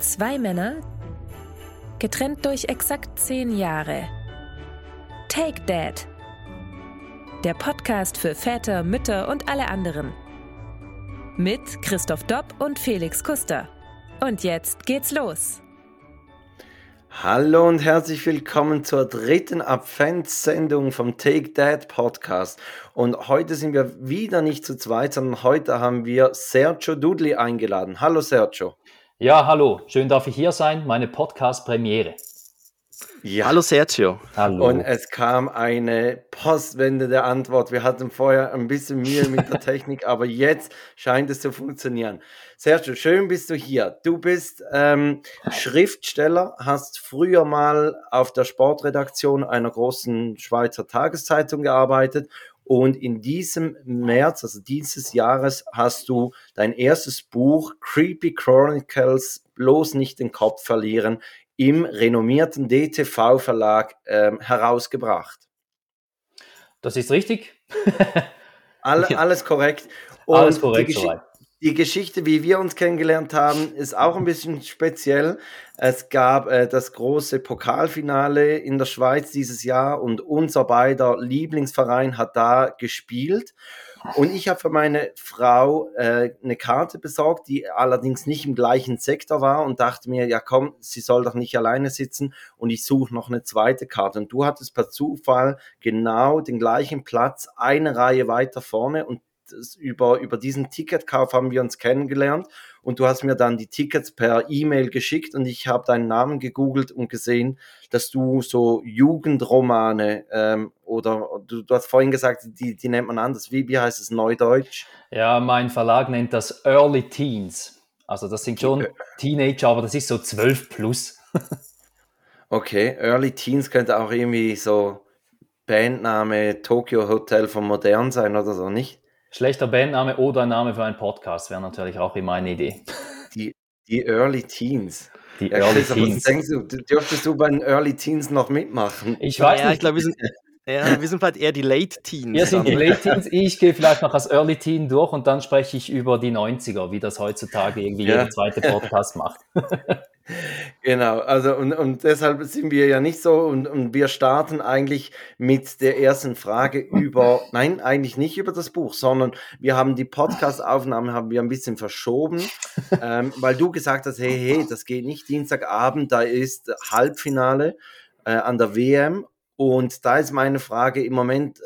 Zwei Männer, getrennt durch exakt zehn Jahre. Take Dad. Der Podcast für Väter, Mütter und alle anderen. Mit Christoph Dopp und Felix Kuster. Und jetzt geht's los. Hallo und herzlich willkommen zur dritten Adventssendung vom Take Dad Podcast. Und heute sind wir wieder nicht zu zweit, sondern heute haben wir Sergio Dudley eingeladen. Hallo Sergio. Ja, hallo, schön darf ich hier sein, meine Podcast-Premiere. Ja. Hallo Sergio. Hallo. Und es kam eine postwendende Antwort. Wir hatten vorher ein bisschen Mühe mit der Technik, aber jetzt scheint es zu funktionieren. Sergio, schön bist du hier. Du bist ähm, Schriftsteller, hast früher mal auf der Sportredaktion einer großen Schweizer Tageszeitung gearbeitet und in diesem März, also dieses Jahres, hast du dein erstes Buch Creepy Chronicles, bloß nicht den Kopf verlieren, im renommierten DTV-Verlag ähm, herausgebracht. Das ist richtig. All, alles korrekt. Und alles korrekt soweit die Geschichte, wie wir uns kennengelernt haben, ist auch ein bisschen speziell. Es gab äh, das große Pokalfinale in der Schweiz dieses Jahr und unser beider Lieblingsverein hat da gespielt. Und ich habe für meine Frau äh, eine Karte besorgt, die allerdings nicht im gleichen Sektor war und dachte mir, ja komm, sie soll doch nicht alleine sitzen und ich suche noch eine zweite Karte. Und du hattest per Zufall genau den gleichen Platz, eine Reihe weiter vorne und über, über diesen Ticketkauf haben wir uns kennengelernt und du hast mir dann die Tickets per E-Mail geschickt und ich habe deinen Namen gegoogelt und gesehen, dass du so Jugendromane ähm, oder du, du, hast vorhin gesagt, die, die nennt man anders. Wie, wie heißt es neudeutsch? Ja, mein Verlag nennt das Early Teens. Also das sind schon Teenager, aber das ist so 12 plus. okay, Early Teens könnte auch irgendwie so Bandname Tokyo Hotel von Modern sein oder so, nicht? Schlechter Bandname oder ein Name für einen Podcast wäre natürlich auch immer eine Idee. Die, die Early Teens. Die ja, Early Teens. denkst du, dürftest du bei den Early Teens noch mitmachen? Ich weiß ja, nicht. Ich glaube, wir sind, ja, wir sind vielleicht eher die Late Teens. Wir sind die Late Teens. Ich gehe vielleicht noch als Early Teen durch und dann spreche ich über die 90er, wie das heutzutage irgendwie ja. jeder zweite Podcast macht. Genau, also und, und deshalb sind wir ja nicht so und, und wir starten eigentlich mit der ersten Frage über, nein, eigentlich nicht über das Buch, sondern wir haben die Podcast-Aufnahme haben wir ein bisschen verschoben, ähm, weil du gesagt hast, hey, hey, das geht nicht Dienstagabend, da ist Halbfinale äh, an der WM und da ist meine Frage im Moment,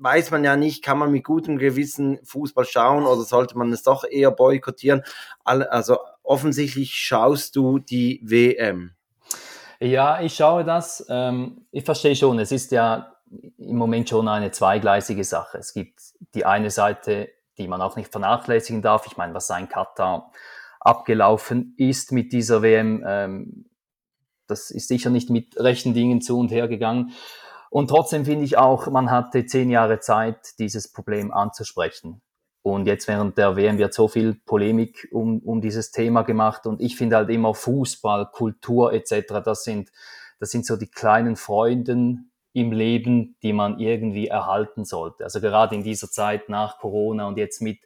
weiß man ja nicht, kann man mit gutem Gewissen Fußball schauen oder sollte man es doch eher boykottieren? Also offensichtlich schaust du die WM. Ja, ich schaue das. Ähm, ich verstehe schon, es ist ja im Moment schon eine zweigleisige Sache. Es gibt die eine Seite, die man auch nicht vernachlässigen darf. Ich meine, was sein Katar abgelaufen ist mit dieser WM, ähm, das ist sicher nicht mit rechten Dingen zu und her gegangen. Und trotzdem finde ich auch, man hatte zehn Jahre Zeit, dieses Problem anzusprechen. Und jetzt während der WM wird so viel Polemik um, um dieses Thema gemacht. Und ich finde halt immer Fußball, Kultur etc., das sind, das sind so die kleinen Freuden im Leben, die man irgendwie erhalten sollte. Also gerade in dieser Zeit nach Corona und jetzt mit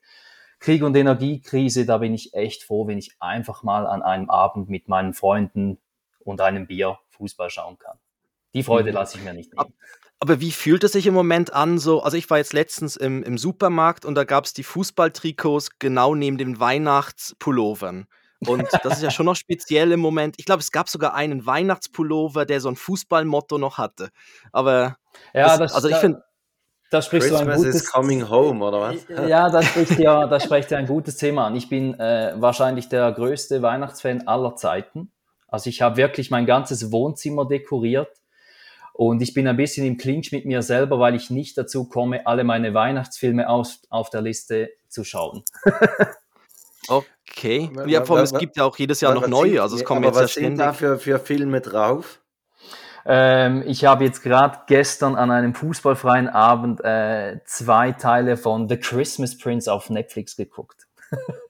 Krieg und Energiekrise, da bin ich echt froh, wenn ich einfach mal an einem Abend mit meinen Freunden und einem Bier Fußball schauen kann. Die Freude mhm. lasse ich mir nicht nehmen. Aber wie fühlt es sich im Moment an? So, also ich war jetzt letztens im, im Supermarkt und da gab es die Fußballtrikots genau neben den Weihnachtspullovern. Und das ist ja schon noch speziell im Moment. Ich glaube, es gab sogar einen Weihnachtspullover, der so ein Fußballmotto noch hatte. Aber ja, das, das also ich finde. Da sprichst Christmas du ein gutes, is coming home, oder was? Ja, da spricht ja, da spricht ja ein gutes Thema an. Ich bin äh, wahrscheinlich der größte Weihnachtsfan aller Zeiten. Also ich habe wirklich mein ganzes Wohnzimmer dekoriert und ich bin ein bisschen im Clinch mit mir selber, weil ich nicht dazu komme, alle meine Weihnachtsfilme auf, auf der Liste zu schauen. okay. Ja, vor allem, es gibt ja auch jedes Jahr noch neue. Also es kommen jetzt was sind da für, für Filme drauf? Ähm, ich habe jetzt gerade gestern an einem fußballfreien Abend äh, zwei Teile von The Christmas Prince auf Netflix geguckt.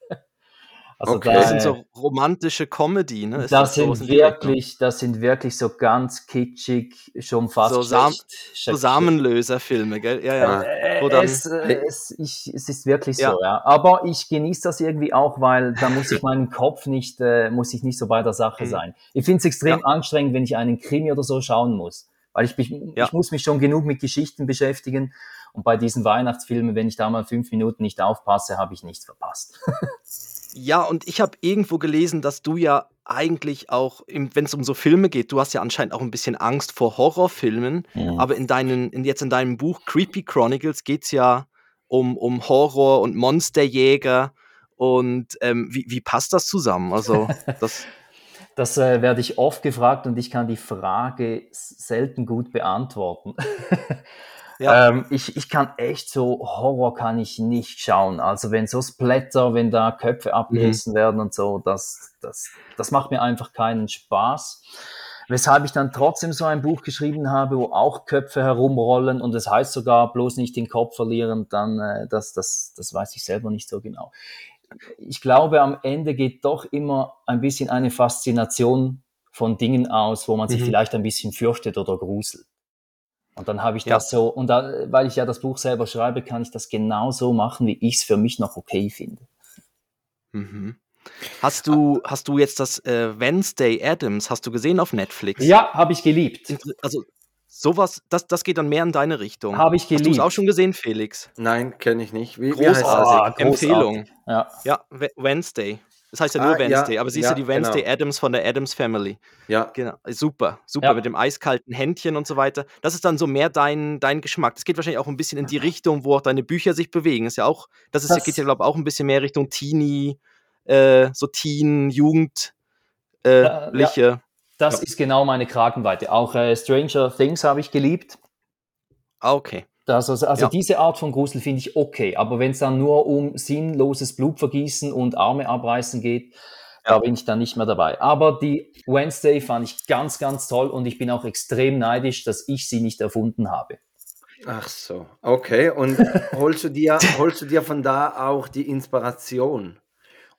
Also okay. das sind so romantische Comedy, ne? das, das sind so wirklich, das sind wirklich so ganz kitschig, schon fast so, Sam so Samenlöser-Filme, gell? Ja, ja. Äh, dann, es, äh, es, ich, es, ist wirklich ja. so, ja. Aber ich genieße das irgendwie auch, weil da muss ich meinen Kopf nicht, äh, muss ich nicht so bei der Sache mhm. sein. Ich finde es extrem ja. anstrengend, wenn ich einen Krimi oder so schauen muss, weil ich, ich, ja. ich muss mich schon genug mit Geschichten beschäftigen. Und bei diesen Weihnachtsfilmen, wenn ich da mal fünf Minuten nicht aufpasse, habe ich nichts verpasst. Ja, und ich habe irgendwo gelesen, dass du ja eigentlich auch, wenn es um so Filme geht, du hast ja anscheinend auch ein bisschen Angst vor Horrorfilmen, ja. aber in deinen, in, jetzt in deinem Buch Creepy Chronicles geht es ja um, um Horror und Monsterjäger. Und ähm, wie, wie passt das zusammen? Also, das. Das äh, werde ich oft gefragt und ich kann die Frage selten gut beantworten. Ja. Ähm, ich, ich kann echt so, Horror kann ich nicht schauen. Also wenn so Splatter, wenn da Köpfe abgerissen mhm. werden und so, das, das, das macht mir einfach keinen Spaß. Weshalb ich dann trotzdem so ein Buch geschrieben habe, wo auch Köpfe herumrollen und es das heißt sogar bloß nicht den Kopf verlieren, dann äh, das, das, das weiß ich selber nicht so genau. Ich glaube, am Ende geht doch immer ein bisschen eine Faszination von Dingen aus, wo man sich mhm. vielleicht ein bisschen fürchtet oder gruselt. Und dann habe ich ja. das so, und da, weil ich ja das Buch selber schreibe, kann ich das genau so machen, wie ich es für mich noch okay finde. Mhm. Hast du, hast du jetzt das äh, Wednesday Adams, hast du gesehen auf Netflix? Ja, habe ich geliebt. Also sowas, das, das geht dann mehr in deine Richtung. Habe ich geliebt. Hast du es auch schon gesehen, Felix? Nein, kenne ich nicht. Wie, wie heißt das? Empfehlung. Ja. ja, Wednesday. Das heißt ja nur ah, Wednesday, ja, aber sie ist ja, die Wednesday genau. Adams von der Adams Family. Ja. Genau. Super, super, ja. mit dem eiskalten Händchen und so weiter. Das ist dann so mehr dein, dein Geschmack. Das geht wahrscheinlich auch ein bisschen in die Richtung, wo auch deine Bücher sich bewegen. Ist ja auch, das, ist, das geht ja, glaube ich, auch ein bisschen mehr Richtung Teenie, äh, so Teen, Jugendliche. Äh, das ist genau meine Kragenweite. Auch äh, Stranger Things habe ich geliebt. Ah, okay. Das, also, also ja. diese Art von Grusel finde ich okay, aber wenn es dann nur um sinnloses Blutvergießen und Arme abreißen geht, ja. da bin ich dann nicht mehr dabei. Aber die Wednesday fand ich ganz, ganz toll und ich bin auch extrem neidisch, dass ich sie nicht erfunden habe. Ach so, okay. Und holst du dir, holst du dir von da auch die Inspiration?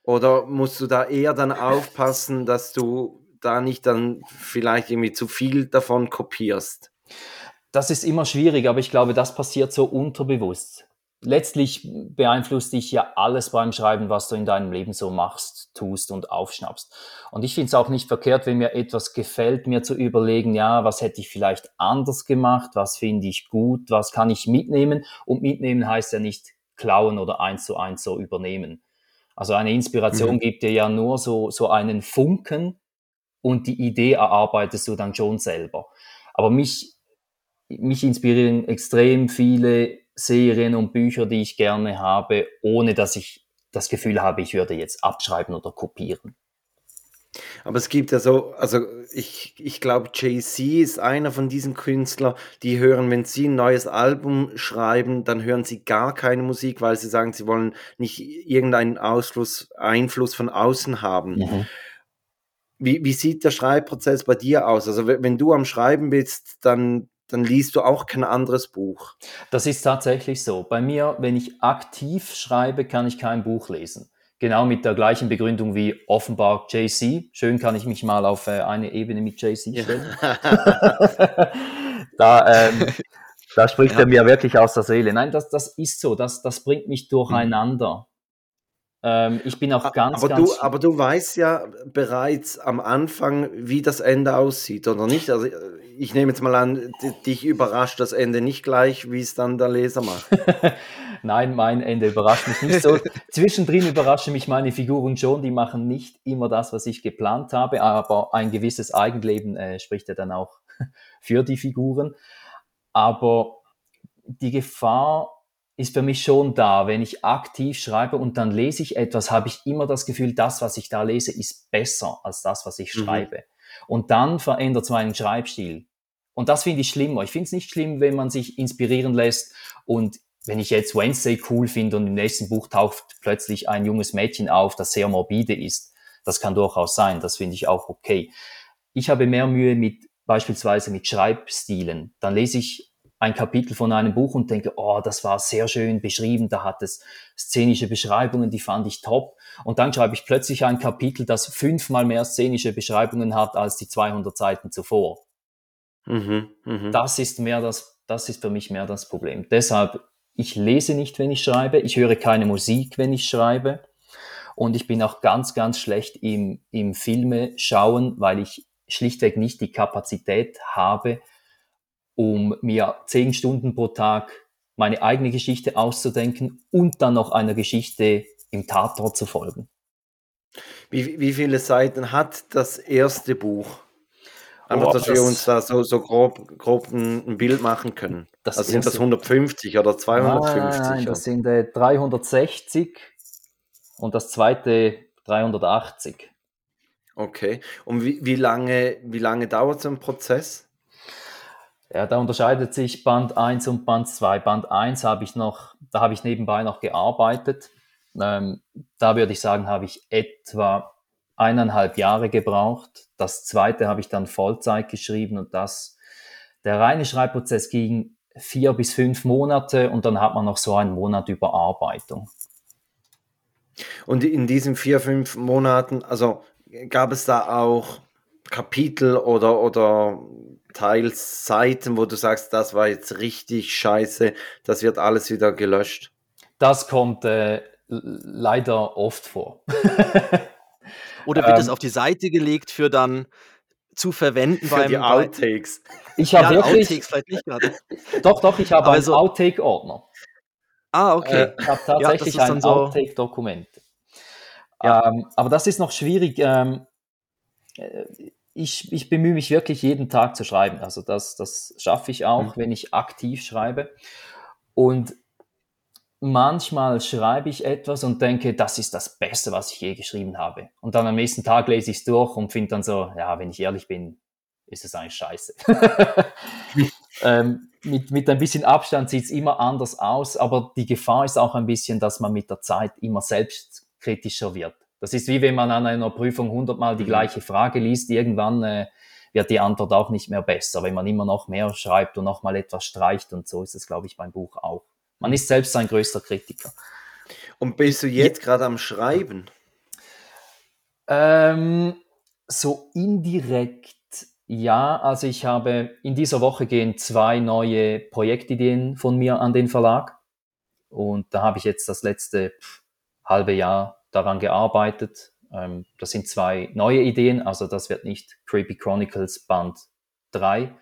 Oder musst du da eher dann aufpassen, dass du da nicht dann vielleicht irgendwie zu viel davon kopierst? Das ist immer schwierig, aber ich glaube, das passiert so unterbewusst. Letztlich beeinflusst dich ja alles beim Schreiben, was du in deinem Leben so machst, tust und aufschnappst. Und ich finde es auch nicht verkehrt, wenn mir etwas gefällt, mir zu überlegen, ja, was hätte ich vielleicht anders gemacht, was finde ich gut, was kann ich mitnehmen. Und mitnehmen heißt ja nicht klauen oder eins zu eins so übernehmen. Also eine Inspiration mhm. gibt dir ja nur so, so einen Funken und die Idee erarbeitest du dann schon selber. Aber mich mich inspirieren extrem viele Serien und Bücher, die ich gerne habe, ohne dass ich das Gefühl habe, ich würde jetzt abschreiben oder kopieren. Aber es gibt ja so, also ich, ich glaube, Jay-Z ist einer von diesen Künstlern, die hören, wenn sie ein neues Album schreiben, dann hören sie gar keine Musik, weil sie sagen, sie wollen nicht irgendeinen Ausfluss, Einfluss von außen haben. Mhm. Wie, wie sieht der Schreibprozess bei dir aus? Also wenn du am Schreiben bist, dann dann liest du auch kein anderes Buch. Das ist tatsächlich so. Bei mir, wenn ich aktiv schreibe, kann ich kein Buch lesen. Genau mit der gleichen Begründung wie offenbar JC. Schön kann ich mich mal auf äh, eine Ebene mit JC stellen. da, ähm, da spricht ja. er mir wirklich aus der Seele. Nein, das, das ist so. Das, das bringt mich durcheinander. Ähm, ich bin auch ganz, aber ganz. Du, aber du weißt ja bereits am Anfang, wie das Ende aussieht, oder nicht? Also ich nehme jetzt mal an, dich überrascht das Ende nicht gleich, wie es dann der Leser macht. Nein, mein Ende überrascht mich nicht so. Zwischendrin überraschen mich meine Figuren schon, die machen nicht immer das, was ich geplant habe, aber ein gewisses Eigenleben äh, spricht ja dann auch für die Figuren. Aber die Gefahr ist für mich schon da. Wenn ich aktiv schreibe und dann lese ich etwas, habe ich immer das Gefühl, das, was ich da lese, ist besser als das, was ich mhm. schreibe. Und dann verändert es meinen Schreibstil. Und das finde ich schlimmer. Ich finde es nicht schlimm, wenn man sich inspirieren lässt und wenn ich jetzt Wednesday cool finde und im nächsten Buch taucht plötzlich ein junges Mädchen auf, das sehr morbide ist. Das kann durchaus sein. Das finde ich auch okay. Ich habe mehr Mühe mit beispielsweise mit Schreibstilen. Dann lese ich ein Kapitel von einem Buch und denke, oh, das war sehr schön beschrieben, da hat es szenische Beschreibungen, die fand ich top. Und dann schreibe ich plötzlich ein Kapitel, das fünfmal mehr szenische Beschreibungen hat als die 200 Seiten zuvor. Mhm, mh. Das ist mehr das, das ist für mich mehr das Problem. Deshalb, ich lese nicht, wenn ich schreibe, ich höre keine Musik, wenn ich schreibe. Und ich bin auch ganz, ganz schlecht im, im Filme schauen, weil ich schlichtweg nicht die Kapazität habe, um mir zehn Stunden pro Tag meine eigene Geschichte auszudenken und dann noch einer Geschichte im Tatort zu folgen. Wie, wie viele Seiten hat das erste Buch? Einfach, oh, dass das, wir uns da so, so grob, grob ein, ein Bild machen können. Das also sind das 150 oder 250? Nein, nein, das sind äh, 360 und das zweite 380. Okay. Und wie, wie, lange, wie lange dauert so ein Prozess? Ja, da unterscheidet sich Band 1 und Band 2. Band 1 habe ich noch, da habe ich nebenbei noch gearbeitet. Ähm, da würde ich sagen, habe ich etwa eineinhalb Jahre gebraucht. Das zweite habe ich dann Vollzeit geschrieben und das, der reine Schreibprozess ging vier bis fünf Monate und dann hat man noch so einen Monat Überarbeitung. Und in diesen vier, fünf Monaten, also gab es da auch Kapitel oder, oder teils Seiten, wo du sagst, das war jetzt richtig scheiße, das wird alles wieder gelöscht? Das kommt äh, leider oft vor. oder wird ähm, es auf die Seite gelegt für dann zu verwenden für beim die Outtakes. Ich habe ja, wirklich Outtakes vielleicht nicht gerade. Doch, doch, ich habe einen so, Outtake-Ordner. Ah, okay. Äh, ich habe tatsächlich ja, ein so Outtake-Dokument. Ja. Ähm, aber das ist noch schwierig. Ähm, äh, ich, ich bemühe mich wirklich jeden Tag zu schreiben. Also das, das schaffe ich auch, mhm. wenn ich aktiv schreibe. Und manchmal schreibe ich etwas und denke, das ist das Beste, was ich je geschrieben habe. Und dann am nächsten Tag lese ich es durch und finde dann so, ja, wenn ich ehrlich bin, ist es eigentlich scheiße. ähm, mit, mit ein bisschen Abstand sieht es immer anders aus, aber die Gefahr ist auch ein bisschen, dass man mit der Zeit immer selbstkritischer wird. Das ist wie wenn man an einer Prüfung hundertmal die mhm. gleiche Frage liest, irgendwann äh, wird die Antwort auch nicht mehr besser, wenn man immer noch mehr schreibt und noch mal etwas streicht und so ist es, glaube ich, beim Buch auch. Man ist selbst sein größter Kritiker. Und bist du jetzt gerade am Schreiben? Ähm, so indirekt ja, also ich habe in dieser Woche gehen zwei neue Projektideen von mir an den Verlag und da habe ich jetzt das letzte halbe Jahr daran gearbeitet. Ähm, das sind zwei neue Ideen, also das wird nicht Creepy Chronicles Band 3,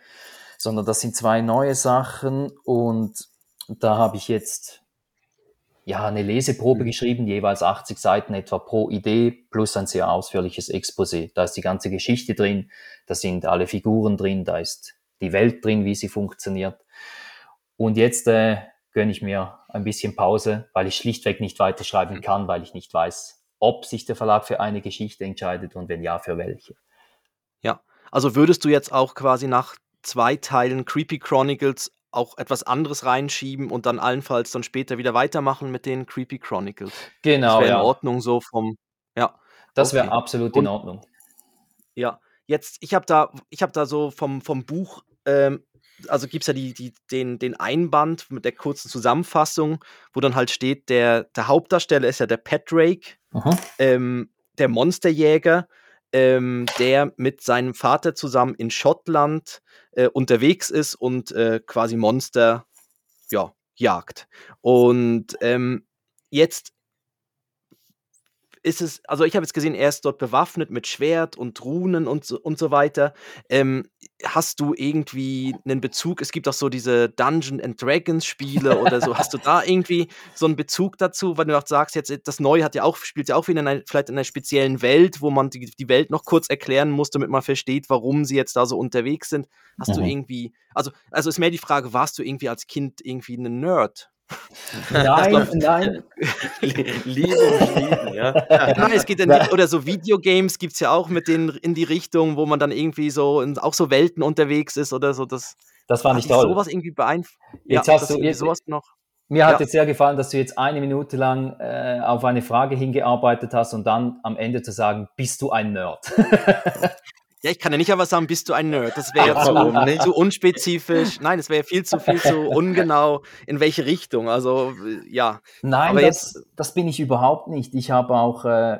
sondern das sind zwei neue Sachen und da habe ich jetzt ja eine Leseprobe mhm. geschrieben, jeweils 80 Seiten etwa pro Idee, plus ein sehr ausführliches Exposé. Da ist die ganze Geschichte drin, da sind alle Figuren drin, da ist die Welt drin, wie sie funktioniert. Und jetzt äh, gönne ich mir ein bisschen Pause, weil ich schlichtweg nicht weiterschreiben mhm. kann, weil ich nicht weiß, ob sich der Verlag für eine Geschichte entscheidet und wenn ja, für welche. Ja, also würdest du jetzt auch quasi nach zwei Teilen Creepy Chronicles auch etwas anderes reinschieben und dann allenfalls dann später wieder weitermachen mit den Creepy Chronicles. Genau. Das wäre ja. in Ordnung so vom, ja. Das okay. wäre absolut in Ordnung. ja, jetzt, ich habe da, ich habe da so vom, vom Buch, ähm, also gibt es ja die, die, den, den Einband mit der kurzen Zusammenfassung, wo dann halt steht, der, der Hauptdarsteller ist ja der Patrick, ähm, der Monsterjäger ähm, der mit seinem Vater zusammen in Schottland äh, unterwegs ist und äh, quasi Monster ja, jagt. Und ähm, jetzt ist es, also ich habe jetzt gesehen, er ist dort bewaffnet mit Schwert und Runen und so, und so weiter. Ähm, hast du irgendwie einen Bezug? Es gibt auch so diese Dungeon and Dragons Spiele oder so. Hast du da irgendwie so einen Bezug dazu, weil du auch sagst, jetzt das Neue hat ja auch, spielt ja auch wieder in einer, vielleicht in einer speziellen Welt, wo man die, die Welt noch kurz erklären muss, damit man versteht, warum sie jetzt da so unterwegs sind. Hast mhm. du irgendwie, also, also ist mehr die Frage, warst du irgendwie als Kind irgendwie ein Nerd? Nein, nein. Liebe und ja. Nein, es geht ja nicht, oder so Videogames gibt es ja auch mit denen in die Richtung, wo man dann irgendwie so in auch so Welten unterwegs ist oder so. Das, das war nicht toll. Sowas irgendwie beeinflusst. Jetzt ja, hast du jetzt, sowas noch. Mir hat ja. jetzt sehr gefallen, dass du jetzt eine Minute lang äh, auf eine Frage hingearbeitet hast und dann am Ende zu sagen, bist du ein Nerd? Ja, ich kann ja nicht aber sagen, bist du ein Nerd? Das wäre ja zu, zu, unspezifisch. Nein, es wäre viel zu viel zu ungenau, in welche Richtung. Also, ja. Nein, aber das, jetzt, das bin ich überhaupt nicht. Ich habe auch, äh,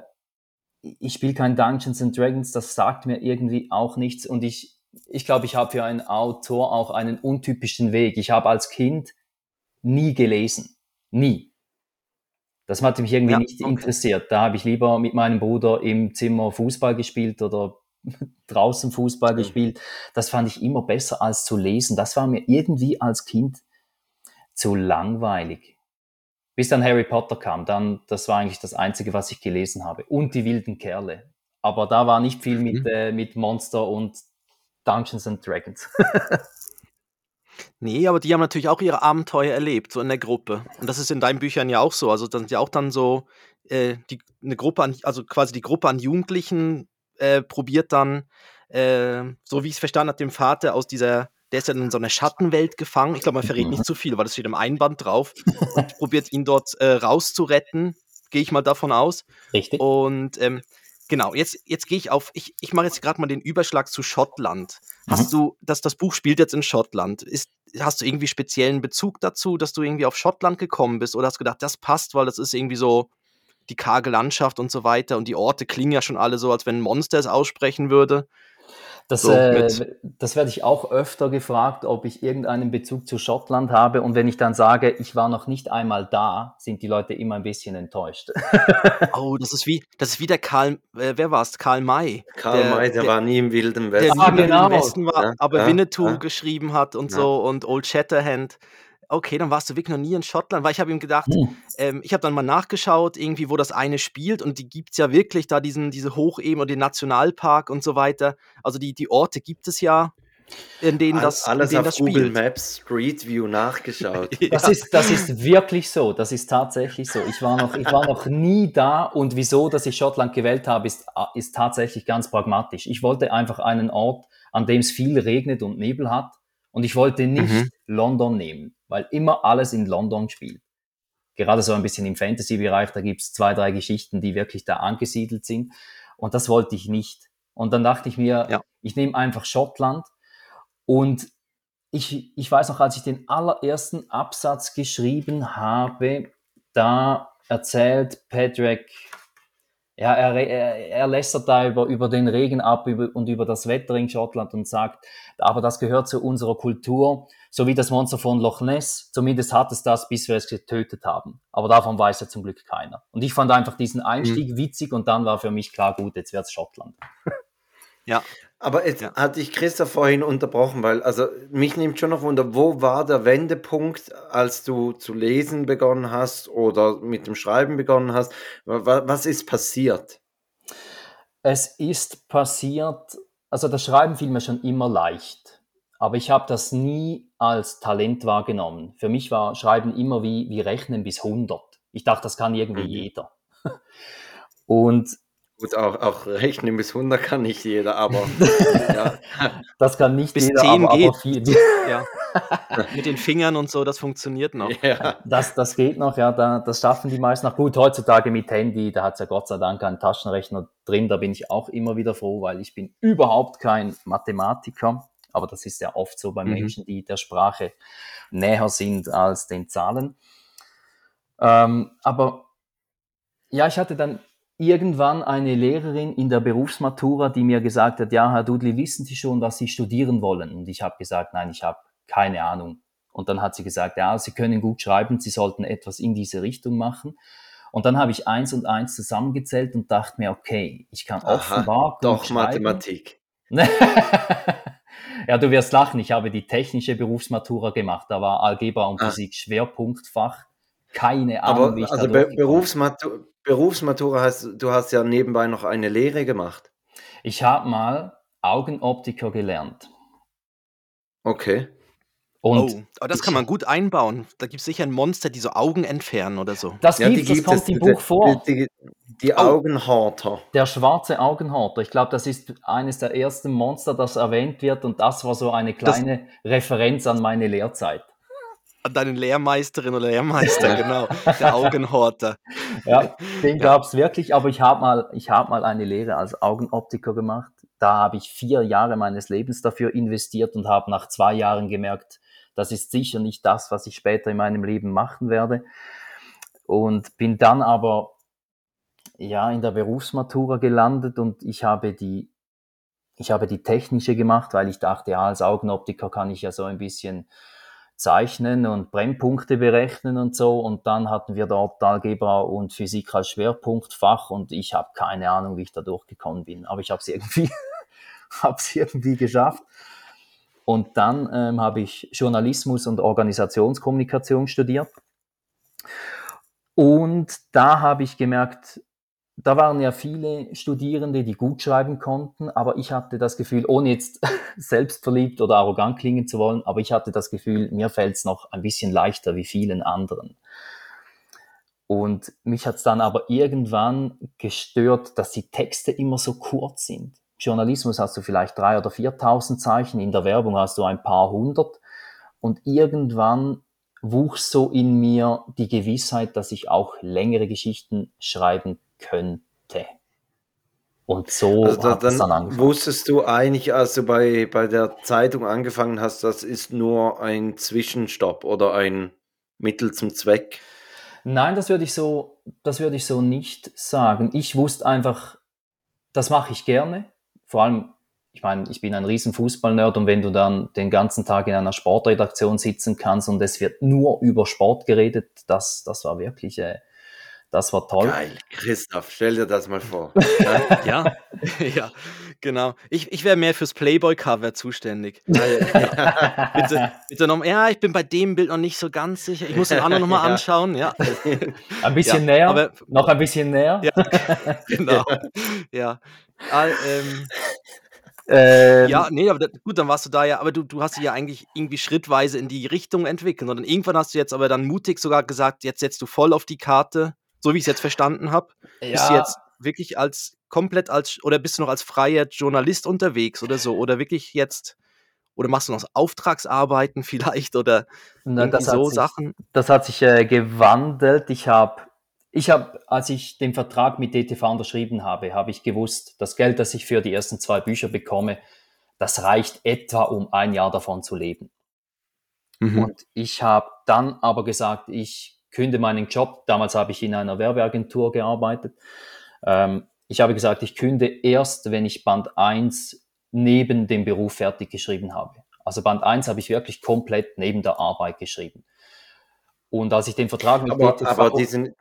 ich spiele kein Dungeons and Dragons, das sagt mir irgendwie auch nichts. Und ich, ich glaube, ich habe für einen Autor auch einen untypischen Weg. Ich habe als Kind nie gelesen. Nie. Das hat mich irgendwie ja, nicht okay. interessiert. Da habe ich lieber mit meinem Bruder im Zimmer Fußball gespielt oder draußen Fußball mhm. gespielt. Das fand ich immer besser als zu lesen. Das war mir irgendwie als Kind zu langweilig. Bis dann Harry Potter kam, dann, das war eigentlich das Einzige, was ich gelesen habe. Und die wilden Kerle. Aber da war nicht viel mit, mhm. äh, mit Monster und Dungeons and Dragons. nee, aber die haben natürlich auch ihre Abenteuer erlebt, so in der Gruppe. Und das ist in deinen Büchern ja auch so. Also, das sind ja auch dann so äh, die, eine Gruppe an, also quasi die Gruppe an Jugendlichen, äh, probiert dann, äh, so wie ich es verstanden habe, dem Vater aus dieser, der ist ja in so einer Schattenwelt gefangen. Ich glaube, man verrät nicht mhm. zu viel, weil das steht im Einband drauf. und probiert ihn dort äh, rauszuretten. Gehe ich mal davon aus. Richtig. Und ähm, genau, jetzt, jetzt gehe ich auf, ich, ich mache jetzt gerade mal den Überschlag zu Schottland. Hast mhm. du, dass das Buch spielt jetzt in Schottland, ist, hast du irgendwie speziellen Bezug dazu, dass du irgendwie auf Schottland gekommen bist oder hast du gedacht, das passt, weil das ist irgendwie so die karge Landschaft und so weiter. Und die Orte klingen ja schon alle so, als wenn ein Monster es aussprechen würde. Das, so, äh, das werde ich auch öfter gefragt, ob ich irgendeinen Bezug zu Schottland habe. Und wenn ich dann sage, ich war noch nicht einmal da, sind die Leute immer ein bisschen enttäuscht. oh, das ist wie, das ist wie der Karl, äh, wer war es? Karl May. Karl der, May, der, der, war nie im Wilden Westen. Der nie im genau. Westen war, ja, aber ja, Winnetou ja. geschrieben hat und so und Old Shatterhand okay, dann warst du wirklich noch nie in Schottland, weil ich habe ihm gedacht, hm. ähm, ich habe dann mal nachgeschaut, irgendwie, wo das eine spielt und die gibt es ja wirklich, da diesen, diese Hochebene und den Nationalpark und so weiter. Also die, die Orte gibt es ja, in denen das Alles in denen auf das Google Maps Street View nachgeschaut. ja. das, ist, das ist wirklich so, das ist tatsächlich so. Ich war noch, ich war noch nie da und wieso, dass ich Schottland gewählt habe, ist, ist tatsächlich ganz pragmatisch. Ich wollte einfach einen Ort, an dem es viel regnet und Nebel hat und ich wollte nicht mhm. London nehmen, weil immer alles in London spielt. Gerade so ein bisschen im Fantasy-Bereich, da gibt's zwei, drei Geschichten, die wirklich da angesiedelt sind. Und das wollte ich nicht. Und dann dachte ich mir, ja. ich nehme einfach Schottland. Und ich, ich weiß noch, als ich den allerersten Absatz geschrieben habe, da erzählt Patrick, ja, er, er, er lästert da über, über den Regen ab über, und über das Wetter in Schottland und sagt, aber das gehört zu unserer Kultur, so wie das Monster von Loch Ness. Zumindest hat es das, bis wir es getötet haben. Aber davon weiß ja zum Glück keiner. Und ich fand einfach diesen Einstieg mhm. witzig und dann war für mich klar, gut, jetzt wird's Schottland. Ja. Aber jetzt ja. hatte ich Christoph vorhin unterbrochen, weil, also mich nimmt schon noch Wunder, wo war der Wendepunkt, als du zu lesen begonnen hast oder mit dem Schreiben begonnen hast? Was ist passiert? Es ist passiert, also das Schreiben fiel mir schon immer leicht, aber ich habe das nie als Talent wahrgenommen. Für mich war Schreiben immer wie, wie Rechnen bis 100. Ich dachte, das kann irgendwie mhm. jeder. Und Gut, auch, auch rechnen bis 100 kann nicht jeder, aber ja. Das kann nicht bis jeder, 10 aber, geht. Aber viel. Ja. Mit den Fingern und so, das funktioniert noch. Ja. Das, das geht noch, ja, da, das schaffen die meisten noch. Gut, heutzutage mit Handy, da hat es ja Gott sei Dank einen Taschenrechner drin, da bin ich auch immer wieder froh, weil ich bin überhaupt kein Mathematiker, aber das ist ja oft so bei mhm. Menschen, die der Sprache näher sind als den Zahlen. Ähm, aber ja, ich hatte dann irgendwann eine Lehrerin in der Berufsmatura, die mir gesagt hat, ja, Herr Dudley, wissen Sie schon, was Sie studieren wollen? Und ich habe gesagt, nein, ich habe keine Ahnung. Und dann hat sie gesagt, ja, Sie können gut schreiben, Sie sollten etwas in diese Richtung machen. Und dann habe ich eins und eins zusammengezählt und dachte mir, okay, ich kann Aha, offenbar gut doch schreiben. Mathematik. ja, du wirst lachen. Ich habe die technische Berufsmatura gemacht. Da war Algebra und ah. Physik Schwerpunktfach. Keine Ahnung, Aber, wie ich also Be Berufsmatura, Berufsmatura heißt, du hast ja nebenbei noch eine Lehre gemacht. Ich habe mal Augenoptiker gelernt. Okay. Und oh, aber das kann man gut einbauen. Da gibt es sicher ein Monster, die so Augen entfernen oder so. Das, ja, gibt, das kommt es, im Buch vor. Die, die, die oh. Augenhorter. Der schwarze Augenhorter. Ich glaube, das ist eines der ersten Monster, das erwähnt wird. Und das war so eine kleine das, Referenz an meine Lehrzeit an deinen Lehrmeisterin oder Lehrmeister, genau, der Augenhorter. Ja, den gab es wirklich, aber ich habe mal, hab mal eine Lehre als Augenoptiker gemacht da habe ich vier Jahre meines Lebens dafür investiert und habe nach zwei Jahren gemerkt, das ist sicher nicht das, was ich später in meinem Leben machen werde. Und bin dann aber ja in der Berufsmatura gelandet und ich habe die ich habe die technische gemacht, weil ich dachte, ja, als Augenoptiker kann ich ja so ein bisschen zeichnen und Brennpunkte berechnen und so. Und dann hatten wir dort Algebra und Physik als Schwerpunktfach und ich habe keine Ahnung, wie ich da durchgekommen bin. Aber ich habe es irgendwie, hab's irgendwie geschafft. Und dann ähm, habe ich Journalismus und Organisationskommunikation studiert. Und da habe ich gemerkt, da waren ja viele Studierende, die gut schreiben konnten, aber ich hatte das Gefühl, ohne jetzt selbstverliebt oder arrogant klingen zu wollen, aber ich hatte das Gefühl, mir fällt es noch ein bisschen leichter wie vielen anderen. Und mich hat es dann aber irgendwann gestört, dass die Texte immer so kurz sind. Journalismus hast du vielleicht drei oder viertausend Zeichen, in der Werbung hast du ein paar hundert. Und irgendwann wuchs so in mir die Gewissheit, dass ich auch längere Geschichten schreiben könnte. Und so also da, dann, dann wusstest du eigentlich, als du bei, bei der Zeitung angefangen hast, das ist nur ein Zwischenstopp oder ein Mittel zum Zweck? Nein, das würde ich so, das würde ich so nicht sagen. Ich wusste einfach, das mache ich gerne. Vor allem, ich meine, ich bin ein riesen Fußballnerd und wenn du dann den ganzen Tag in einer Sportredaktion sitzen kannst und es wird nur über Sport geredet, das, das war wirklich äh, das war toll. Geil, Christoph, stell dir das mal vor. ja, ja, genau. Ich, ich wäre mehr fürs Playboy-Cover zuständig. ja. bitte, bitte noch, ja, ich bin bei dem Bild noch nicht so ganz sicher. Ich muss den anderen nochmal ja. anschauen. Ja. Ein bisschen näher, aber, noch ein bisschen näher. Ja, genau. Ja. All, ähm, ähm, ja, nee, aber gut, dann warst du da ja, aber du, du hast dich ja eigentlich irgendwie schrittweise in die Richtung entwickelt. Und dann irgendwann hast du jetzt aber dann mutig sogar gesagt, jetzt setzt du voll auf die Karte so wie ich es jetzt verstanden habe. Ja. Bist du jetzt wirklich als komplett als oder bist du noch als freier Journalist unterwegs oder so? Oder wirklich jetzt oder machst du noch Auftragsarbeiten vielleicht oder Na, so sich, Sachen? Das hat sich äh, gewandelt. Ich habe, ich habe, als ich den Vertrag mit DTV unterschrieben habe, habe ich gewusst, das Geld, das ich für die ersten zwei Bücher bekomme, das reicht etwa, um ein Jahr davon zu leben. Mhm. Und ich habe dann aber gesagt, ich künde meinen Job. Damals habe ich in einer Werbeagentur gearbeitet. Ähm, ich habe gesagt, ich künde erst, wenn ich Band 1 neben dem Beruf fertig geschrieben habe. Also Band 1 habe ich wirklich komplett neben der Arbeit geschrieben. Und als ich den Vertrag mit aber, DTV aber diesen,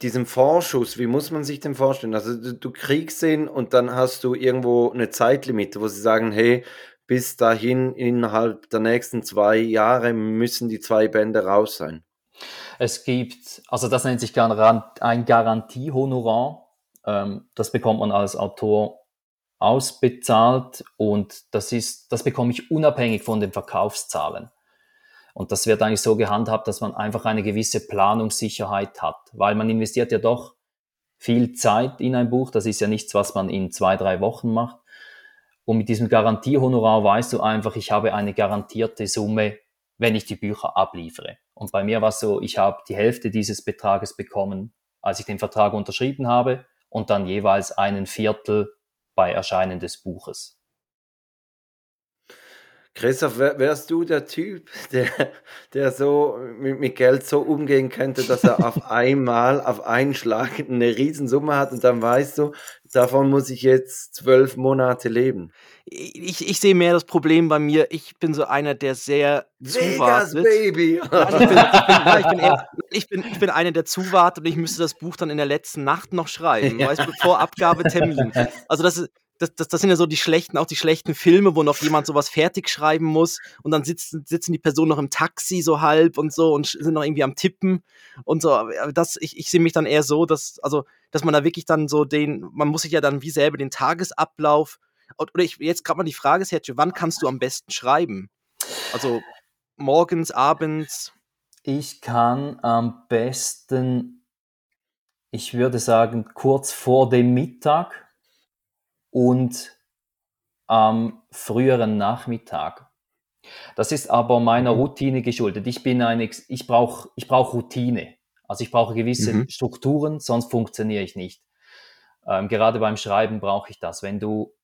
diesen Vorschuss, wie muss man sich den vorstellen? Also du, du kriegst ihn und dann hast du irgendwo eine Zeitlimite, wo sie sagen, hey, bis dahin innerhalb der nächsten zwei Jahre müssen die zwei Bände raus sein. Es gibt, also das nennt sich ein Garantiehonorar. Ähm, das bekommt man als Autor ausbezahlt und das ist, das bekomme ich unabhängig von den Verkaufszahlen. Und das wird eigentlich so gehandhabt, dass man einfach eine gewisse Planungssicherheit hat, weil man investiert ja doch viel Zeit in ein Buch. Das ist ja nichts, was man in zwei, drei Wochen macht. Und mit diesem Garantiehonorar weißt du einfach, ich habe eine garantierte Summe, wenn ich die Bücher abliefere. Und bei mir war es so, ich habe die Hälfte dieses Betrages bekommen, als ich den Vertrag unterschrieben habe und dann jeweils einen Viertel bei Erscheinen des Buches. Christoph, wärst du der Typ, der, der so mit, mit, Geld so umgehen könnte, dass er auf einmal, auf einen Schlag eine Riesensumme hat und dann weißt du, davon muss ich jetzt zwölf Monate leben? ich, ich sehe mehr das Problem bei mir. Ich bin so einer, der sehr Vegas, zuwartet. Baby! ich, bin, ich, bin, einer, der zuwartet und ich müsste das Buch dann in der letzten Nacht noch schreiben, ja. weißt, bevor Abgabetermin. Also das ist, das, das, das sind ja so die schlechten, auch die schlechten Filme, wo noch jemand sowas fertig schreiben muss und dann sitzen, sitzen die Personen noch im Taxi so halb und so und sind noch irgendwie am Tippen und so. Das, ich, ich sehe mich dann eher so, dass, also, dass man da wirklich dann so den, man muss sich ja dann wie selber den Tagesablauf oder ich jetzt gerade mal die Frage, Sergio, wann kannst du am besten schreiben? Also morgens, abends? Ich kann am besten, ich würde sagen, kurz vor dem Mittag und am früheren Nachmittag. Das ist aber meiner mhm. Routine geschuldet. Ich bin ein, ich brauche ich brauch Routine. Also ich brauche gewisse mhm. Strukturen, sonst funktioniere ich nicht. Ähm, gerade beim Schreiben brauche ich das. Wenn du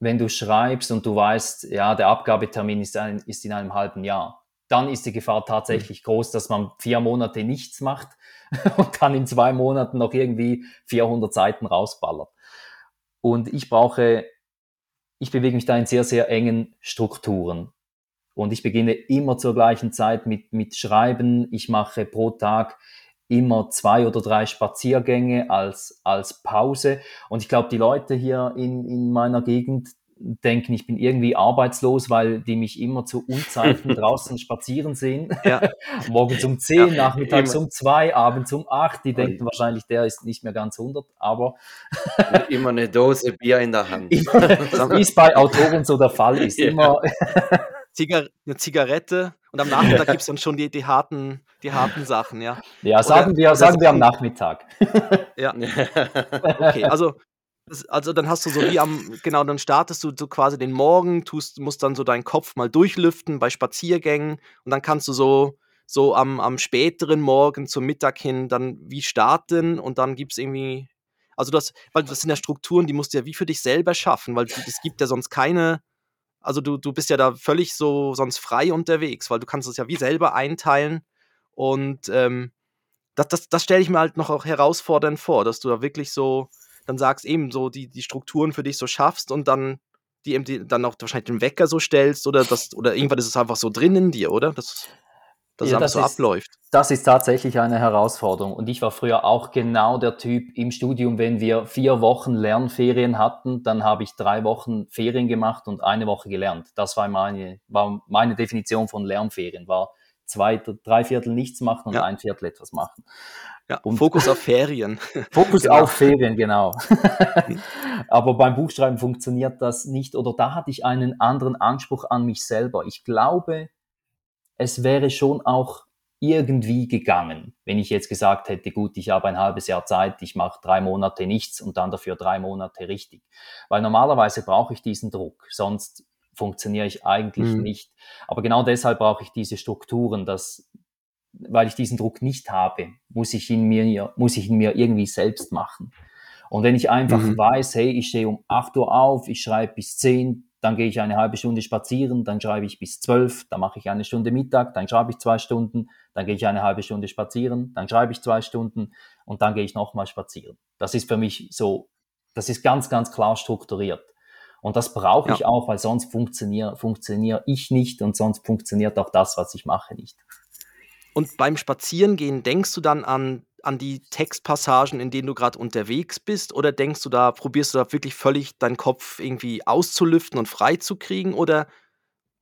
wenn du schreibst und du weißt, ja, der Abgabetermin ist, ein, ist in einem halben Jahr, dann ist die Gefahr tatsächlich mhm. groß, dass man vier Monate nichts macht und dann in zwei Monaten noch irgendwie 400 Seiten rausballert. Und ich brauche, ich bewege mich da in sehr, sehr engen Strukturen. Und ich beginne immer zur gleichen Zeit mit, mit Schreiben. Ich mache pro Tag immer zwei oder drei Spaziergänge als, als Pause. Und ich glaube, die Leute hier in, in meiner Gegend denken, ich bin irgendwie arbeitslos, weil die mich immer zu Unzeiten draußen spazieren sehen. Ja. Morgens um 10, ja, nachmittags immer. um 2, abends um 8. Die denken wahrscheinlich, der ist nicht mehr ganz 100, aber... immer eine Dose Bier in der Hand. Wie es bei Autoren so der Fall ist. Ja. Immer Zigar eine Zigarette und am Nachmittag gibt es dann schon die, die, harten, die harten Sachen, ja. Ja, sagen oder, wir, sagen wir am Nachmittag. ja. Okay, also, also dann hast du so wie am, genau, dann startest du so quasi den Morgen, tust, musst dann so deinen Kopf mal durchlüften bei Spaziergängen und dann kannst du so, so am, am späteren Morgen zum Mittag hin dann wie starten und dann gibt es irgendwie, also das, weil das sind ja Strukturen, die musst du ja wie für dich selber schaffen, weil es gibt ja sonst keine also du, du bist ja da völlig so sonst frei unterwegs, weil du kannst es ja wie selber einteilen. Und ähm, das, das, das stelle ich mir halt noch auch herausfordernd vor, dass du da wirklich so dann sagst, eben so die, die Strukturen für dich so schaffst und dann die, die dann auch wahrscheinlich den Wecker so stellst oder das, oder irgendwann ist es einfach so drin in dir, oder? Das, dass ja, es das so ist, abläuft. Das ist tatsächlich eine Herausforderung. Und ich war früher auch genau der Typ im Studium, wenn wir vier Wochen Lernferien hatten, dann habe ich drei Wochen Ferien gemacht und eine Woche gelernt. Das war meine, war meine Definition von Lernferien, war zwei, drei Viertel nichts machen und ja. ein Viertel etwas machen. Ja, und Fokus auf Ferien. Fokus genau. auf Ferien, genau. Aber beim Buchschreiben funktioniert das nicht oder da hatte ich einen anderen Anspruch an mich selber. Ich glaube, es wäre schon auch irgendwie gegangen, wenn ich jetzt gesagt hätte, gut, ich habe ein halbes Jahr Zeit, ich mache drei Monate nichts und dann dafür drei Monate richtig. Weil normalerweise brauche ich diesen Druck, sonst funktioniere ich eigentlich mhm. nicht. Aber genau deshalb brauche ich diese Strukturen, dass, weil ich diesen Druck nicht habe, muss ich ihn mir, muss ich ihn mir irgendwie selbst machen. Und wenn ich einfach mhm. weiß, hey, ich stehe um 8 Uhr auf, ich schreibe bis 10, dann gehe ich eine halbe Stunde spazieren, dann schreibe ich bis zwölf, dann mache ich eine Stunde Mittag, dann schreibe ich zwei Stunden, dann gehe ich eine halbe Stunde spazieren, dann schreibe ich zwei Stunden und dann gehe ich nochmal spazieren. Das ist für mich so, das ist ganz, ganz klar strukturiert. Und das brauche ja. ich auch, weil sonst funktioniere, funktioniere ich nicht und sonst funktioniert auch das, was ich mache, nicht. Und beim Spazierengehen denkst du dann an an die Textpassagen, in denen du gerade unterwegs bist? Oder denkst du da, probierst du da wirklich völlig deinen Kopf irgendwie auszulüften und freizukriegen? Oder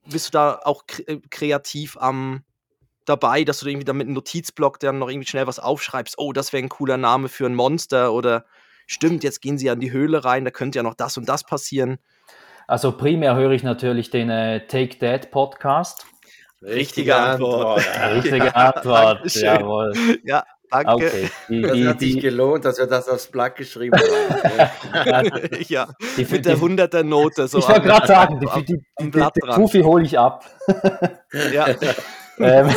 bist du da auch äh, kreativ am dabei, dass du irgendwie da mit einem Notizblock dann noch irgendwie schnell was aufschreibst? Oh, das wäre ein cooler Name für ein Monster oder stimmt, jetzt gehen sie an die Höhle rein, da könnte ja noch das und das passieren. Also primär höre ich natürlich den äh, Take That Podcast. Richtige Antwort. Richtige Antwort, jawohl. Ja, Danke. Okay. Die, das die, hat sich gelohnt, dass wir das aufs Blatt geschrieben haben. ja, die, mit der 100er Note. So ich wollte gerade sagen, die, die, die, die Profi hole ich ab. ja. ähm,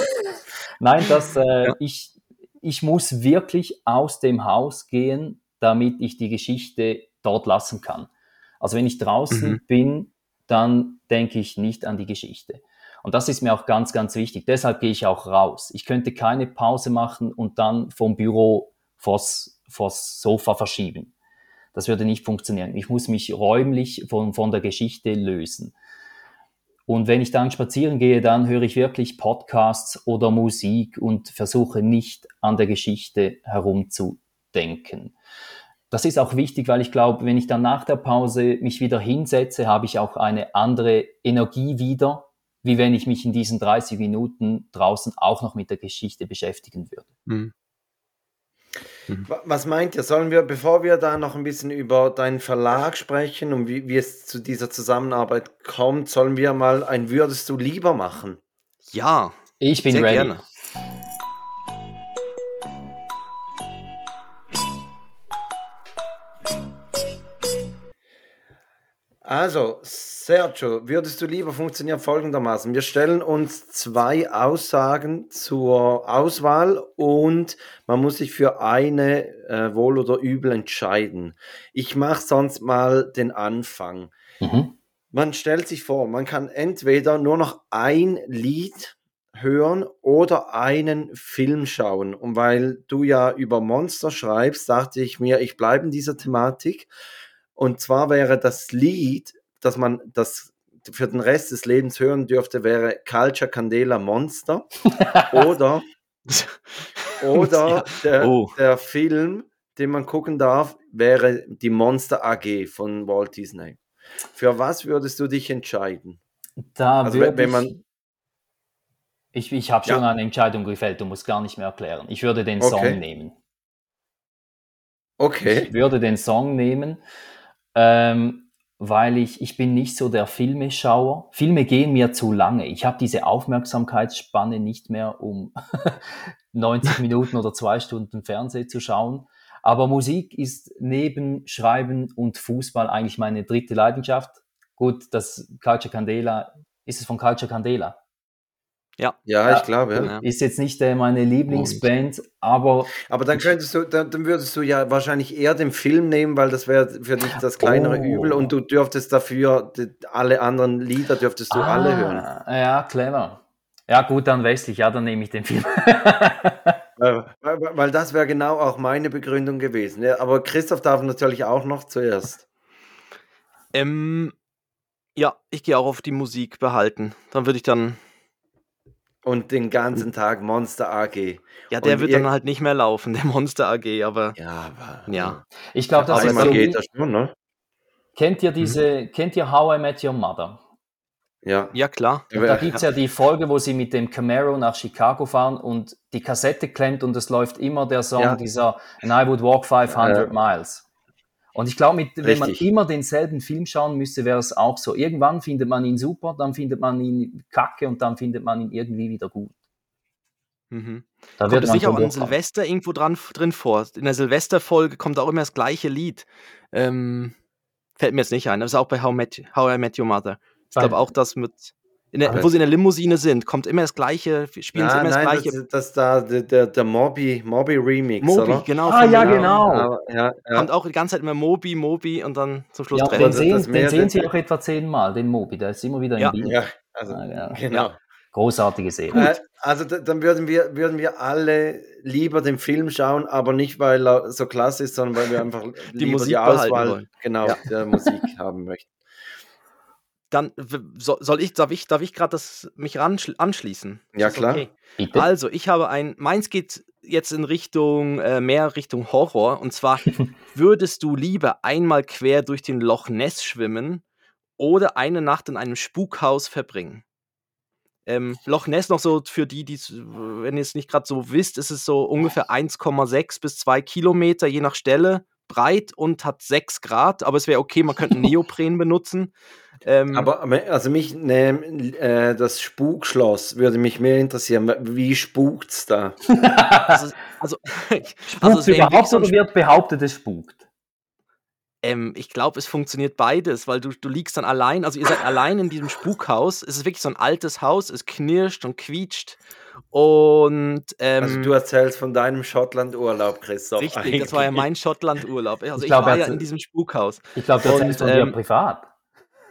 nein, das, äh, ja. ich, ich muss wirklich aus dem Haus gehen, damit ich die Geschichte dort lassen kann. Also wenn ich draußen mhm. bin, dann denke ich nicht an die Geschichte. Und das ist mir auch ganz, ganz wichtig. Deshalb gehe ich auch raus. Ich könnte keine Pause machen und dann vom Büro vors, vors Sofa verschieben. Das würde nicht funktionieren. Ich muss mich räumlich von, von der Geschichte lösen. Und wenn ich dann spazieren gehe, dann höre ich wirklich Podcasts oder Musik und versuche nicht an der Geschichte herumzudenken. Das ist auch wichtig, weil ich glaube, wenn ich dann nach der Pause mich wieder hinsetze, habe ich auch eine andere Energie wieder wie wenn ich mich in diesen 30 Minuten draußen auch noch mit der Geschichte beschäftigen würde. Mhm. Mhm. Was meint ihr? Sollen wir, bevor wir da noch ein bisschen über deinen Verlag sprechen und wie, wie es zu dieser Zusammenarbeit kommt, sollen wir mal ein Würdest du lieber machen? Ja. Ich bin ready. Gerne. Also, Sergio, würdest du lieber funktionieren folgendermaßen? Wir stellen uns zwei Aussagen zur Auswahl und man muss sich für eine äh, wohl oder übel entscheiden. Ich mache sonst mal den Anfang. Mhm. Man stellt sich vor, man kann entweder nur noch ein Lied hören oder einen Film schauen. Und weil du ja über Monster schreibst, dachte ich mir, ich bleibe in dieser Thematik. Und zwar wäre das Lied, das man das für den Rest des Lebens hören dürfte, wäre Culture Candela Monster. oder oder der, oh. der Film, den man gucken darf, wäre die Monster AG von Walt Disney. Für was würdest du dich entscheiden? Da also wenn man ich, ich habe schon ja. eine Entscheidung gefällt, du musst gar nicht mehr erklären. Ich würde den Song okay. nehmen. Okay. Ich würde den Song nehmen, ähm, weil ich, ich bin nicht so der Filmeschauer. Filme gehen mir zu lange. Ich habe diese Aufmerksamkeitsspanne nicht mehr, um 90 Minuten oder zwei Stunden Fernsehen zu schauen. Aber Musik ist neben Schreiben und Fußball eigentlich meine dritte Leidenschaft. Gut, das Culture Candela, ist es von Culture Candela? Ja, ja, ich glaube, ja. Ist jetzt nicht äh, meine Lieblingsband, aber. Aber dann könntest du, dann, dann, würdest du ja wahrscheinlich eher den Film nehmen, weil das wäre für dich das kleinere oh. Übel und du dürftest dafür die, alle anderen Lieder dürftest du ah, alle hören. Ja, clever. Ja, gut, dann wechsle ich, ja, dann nehme ich den Film. weil, weil, das wäre genau auch meine Begründung gewesen. Ja, aber Christoph darf natürlich auch noch zuerst. Ähm, ja, ich gehe auch auf die Musik behalten. Dann würde ich dann und den ganzen Tag Monster AG. Ja, der und wird dann halt nicht mehr laufen, der Monster AG, aber. Ja, aber. Ja. Ich glaube, das ist so geht das schon, ne? Kennt ihr diese, mhm. kennt ihr How I Met Your Mother? Ja. Ja, klar. Und da gibt es ja die Folge, wo sie mit dem Camaro nach Chicago fahren und die Kassette klemmt und es läuft immer der Song ja. dieser And I Would Walk 500 ja. Miles. Und ich glaube, wenn man immer denselben Film schauen müsste, wäre es auch so. Irgendwann findet man ihn super, dann findet man ihn kacke und dann findet man ihn irgendwie wieder gut. Mhm. Da kommt es sicher auch an Silvester irgendwo dran, drin vor. In der Silvesterfolge kommt auch immer das gleiche Lied. Ähm, fällt mir jetzt nicht ein. Das ist auch bei How, Met, How I Met Your Mother. Ich glaube auch das mit der, wo sie in der Limousine sind, kommt immer das gleiche, spielen ja, sie immer nein, das gleiche. Das, das da der, der Moby, Moby Remix, Moby, oder? genau. Ah, ja, genau. Ja, ja. Kommt auch die ganze Zeit immer Moby, Moby und dann zum Schluss ja, Den sehen, den sehen sie auch etwa zehnmal, den Moby, der ist immer wieder im Bild. Ja, also, ah, genau. Großartige Serie. Äh, also dann würden wir, würden wir alle lieber den Film schauen, aber nicht, weil er so klasse ist, sondern weil wir einfach die Musik die Auswahl genau, der Musik haben möchten dann soll ich, darf ich, darf ich gerade das mich anschließen? Ja, klar. Okay? Also, ich habe ein, meins geht jetzt in Richtung, äh, mehr Richtung Horror. Und zwar, würdest du lieber einmal quer durch den Loch Ness schwimmen oder eine Nacht in einem Spukhaus verbringen? Ähm, Loch Ness noch so für die, die wenn ihr es nicht gerade so wisst, ist es so ungefähr 1,6 bis 2 Kilometer je nach Stelle breit und hat 6 Grad, aber es wäre okay, man könnte Neopren benutzen. Ähm, aber also mich ne, äh, das Spukschloss würde mich mehr interessieren. Wie spukt's da? also, also, also es überhaupt so oder wird behauptet, es spukt? Ähm, ich glaube, es funktioniert beides, weil du, du liegst dann allein, also ihr seid allein in diesem Spukhaus. Es ist wirklich so ein altes Haus, es knirscht und quietscht. Und ähm, also du erzählst von deinem Schottland-Urlaub, Christoph. Richtig, eigentlich. das war ja mein Schottland-Urlaub. Also ich, ich glaub, war ja in diesem Spukhaus. Ich glaube, das ist von ähm, dir privat.